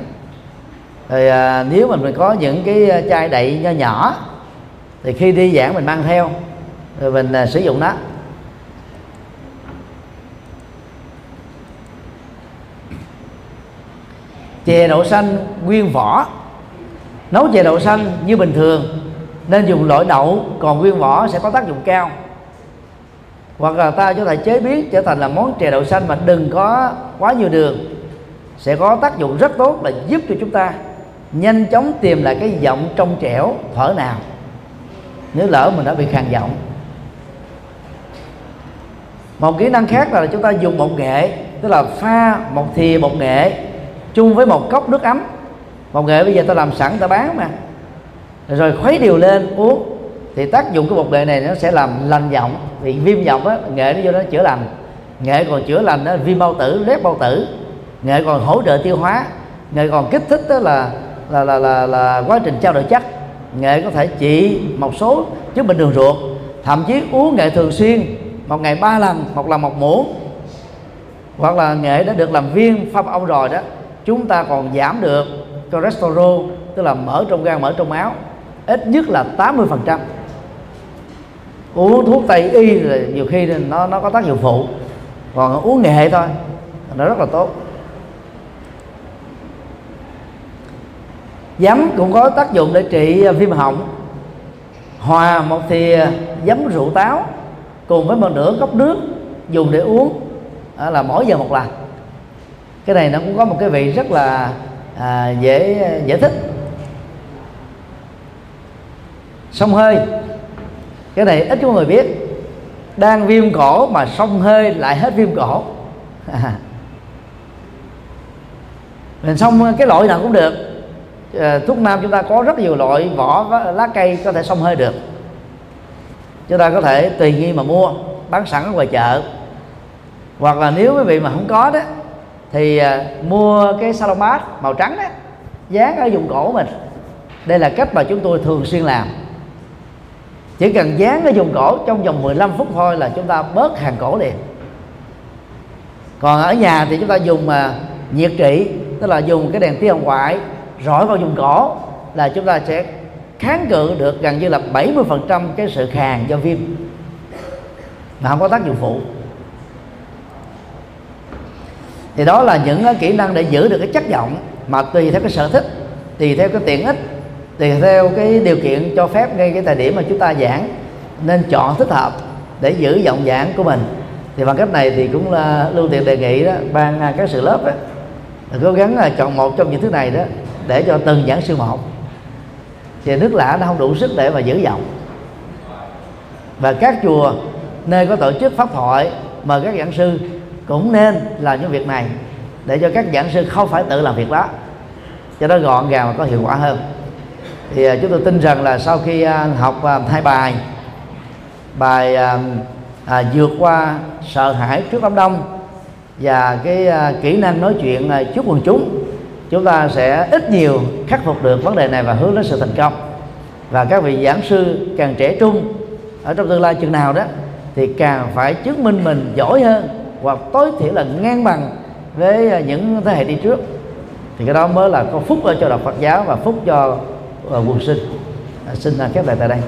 Rồi à, nếu mà mình có những cái chai đậy nho nhỏ thì khi đi giảng mình mang theo rồi mình à, sử dụng nó. Chè đậu xanh nguyên vỏ nấu chè đậu xanh như bình thường, nên dùng loại đậu, còn nguyên vỏ sẽ có tác dụng cao. Hoặc là ta có thể chế biến trở thành là món chè đậu xanh mà đừng có quá nhiều đường, sẽ có tác dụng rất tốt là giúp cho chúng ta nhanh chóng tìm lại cái giọng trong trẻo, thở nào. Nếu lỡ mình đã bị khàn giọng. Một kỹ năng khác là chúng ta dùng bột nghệ, tức là pha một thìa bột nghệ chung với một cốc nước ấm bột nghệ bây giờ ta làm sẵn ta bán mà. Rồi khuấy đều lên uống. Thì tác dụng của bột nghệ này nó sẽ làm lành giọng. Vì viêm giọng á nghệ nó vô nó chữa lành. Nghệ còn chữa lành đó viêm bao tử lép bao tử. Nghệ còn hỗ trợ tiêu hóa. Nghệ còn kích thích đó là là là là, là quá trình trao đổi chất. Nghệ có thể trị một số chứng bệnh đường ruột. Thậm chí uống nghệ thường xuyên một ngày ba lần một lần một muỗng. Hoặc là nghệ đã được làm viên pha ông rồi đó chúng ta còn giảm được cholesterol, tức là mỡ trong gan, mỡ trong máu, ít nhất là 80 phần trăm. Uống thuốc tây y là nhiều khi nó nó có tác dụng phụ, còn uống nghệ thôi nó rất là tốt. Giấm cũng có tác dụng để trị viêm họng. Hòa một thìa giấm rượu táo cùng với một nửa cốc nước dùng để uống à, là mỗi giờ một lần. Cái này nó cũng có một cái vị rất là à, dễ à, giải thích. Sông hơi. Cái này ít có người biết. Đang viêm cổ mà sông hơi lại hết viêm cổ. Mình xong cái loại nào cũng được. À, thuốc nam chúng ta có rất nhiều loại vỏ lá cây có thể xông hơi được. Chúng ta có thể tùy nghi mà mua bán sẵn ở ngoài chợ. Hoặc là nếu quý vị mà không có đó thì uh, mua cái salomat màu trắng đó dán ở vùng cổ mình. Đây là cách mà chúng tôi thường xuyên làm. Chỉ cần dán ở vùng cổ trong vòng 15 phút thôi là chúng ta bớt hàng cổ liền. Còn ở nhà thì chúng ta dùng mà nhiệt trị tức là dùng cái đèn tia hồng ngoại rọi vào vùng cổ là chúng ta sẽ kháng cự được gần như là 70% cái sự khàn do viêm mà không có tác dụng phụ thì đó là những ờ, kỹ năng để giữ được cái chất giọng mà tùy theo cái sở thích tùy theo cái tiện ích tùy theo cái điều kiện cho phép ngay cái thời điểm mà chúng ta giảng. Nên chọn thích hợp để giữ giọng giảng của mình. Thì bằng cách này thì cũng là lưu tiện đề nghị đó ban à, các sự lớp đó, cố gắng là chọn một trong những thứ này đó để cho từng giảng sư một. Thì nước lạ nó không đủ sức để mà giữ giọng. Và các chùa nơi có tổ chức pháp thoại mời các giảng sư cũng nên làm những việc này để cho các giảng sư không phải tự làm việc đó cho nó gọn gàng và có hiệu quả hơn. Thì uh, chúng tôi tin rằng là sau khi uh, học uh, hai bài bài uh, uh, vượt qua sợ hãi trước đám đông và cái uh, kỹ năng nói chuyện uh, trước quần chúng chúng ta sẽ ít nhiều khắc phục được vấn đề này và hướng đến sự thành công. Và các vị giảng sư càng trẻ trung ở trong tương lai chừng nào đó thì càng phải chứng minh mình giỏi hơn hoặc tối thiểu là ngang bằng với à, những thế hệ đi trước. Thì cái đó mới là có phúc cho đạo Phật giáo và phúc cho ờ, quần sinh. À, xin à, khép lại tại đây.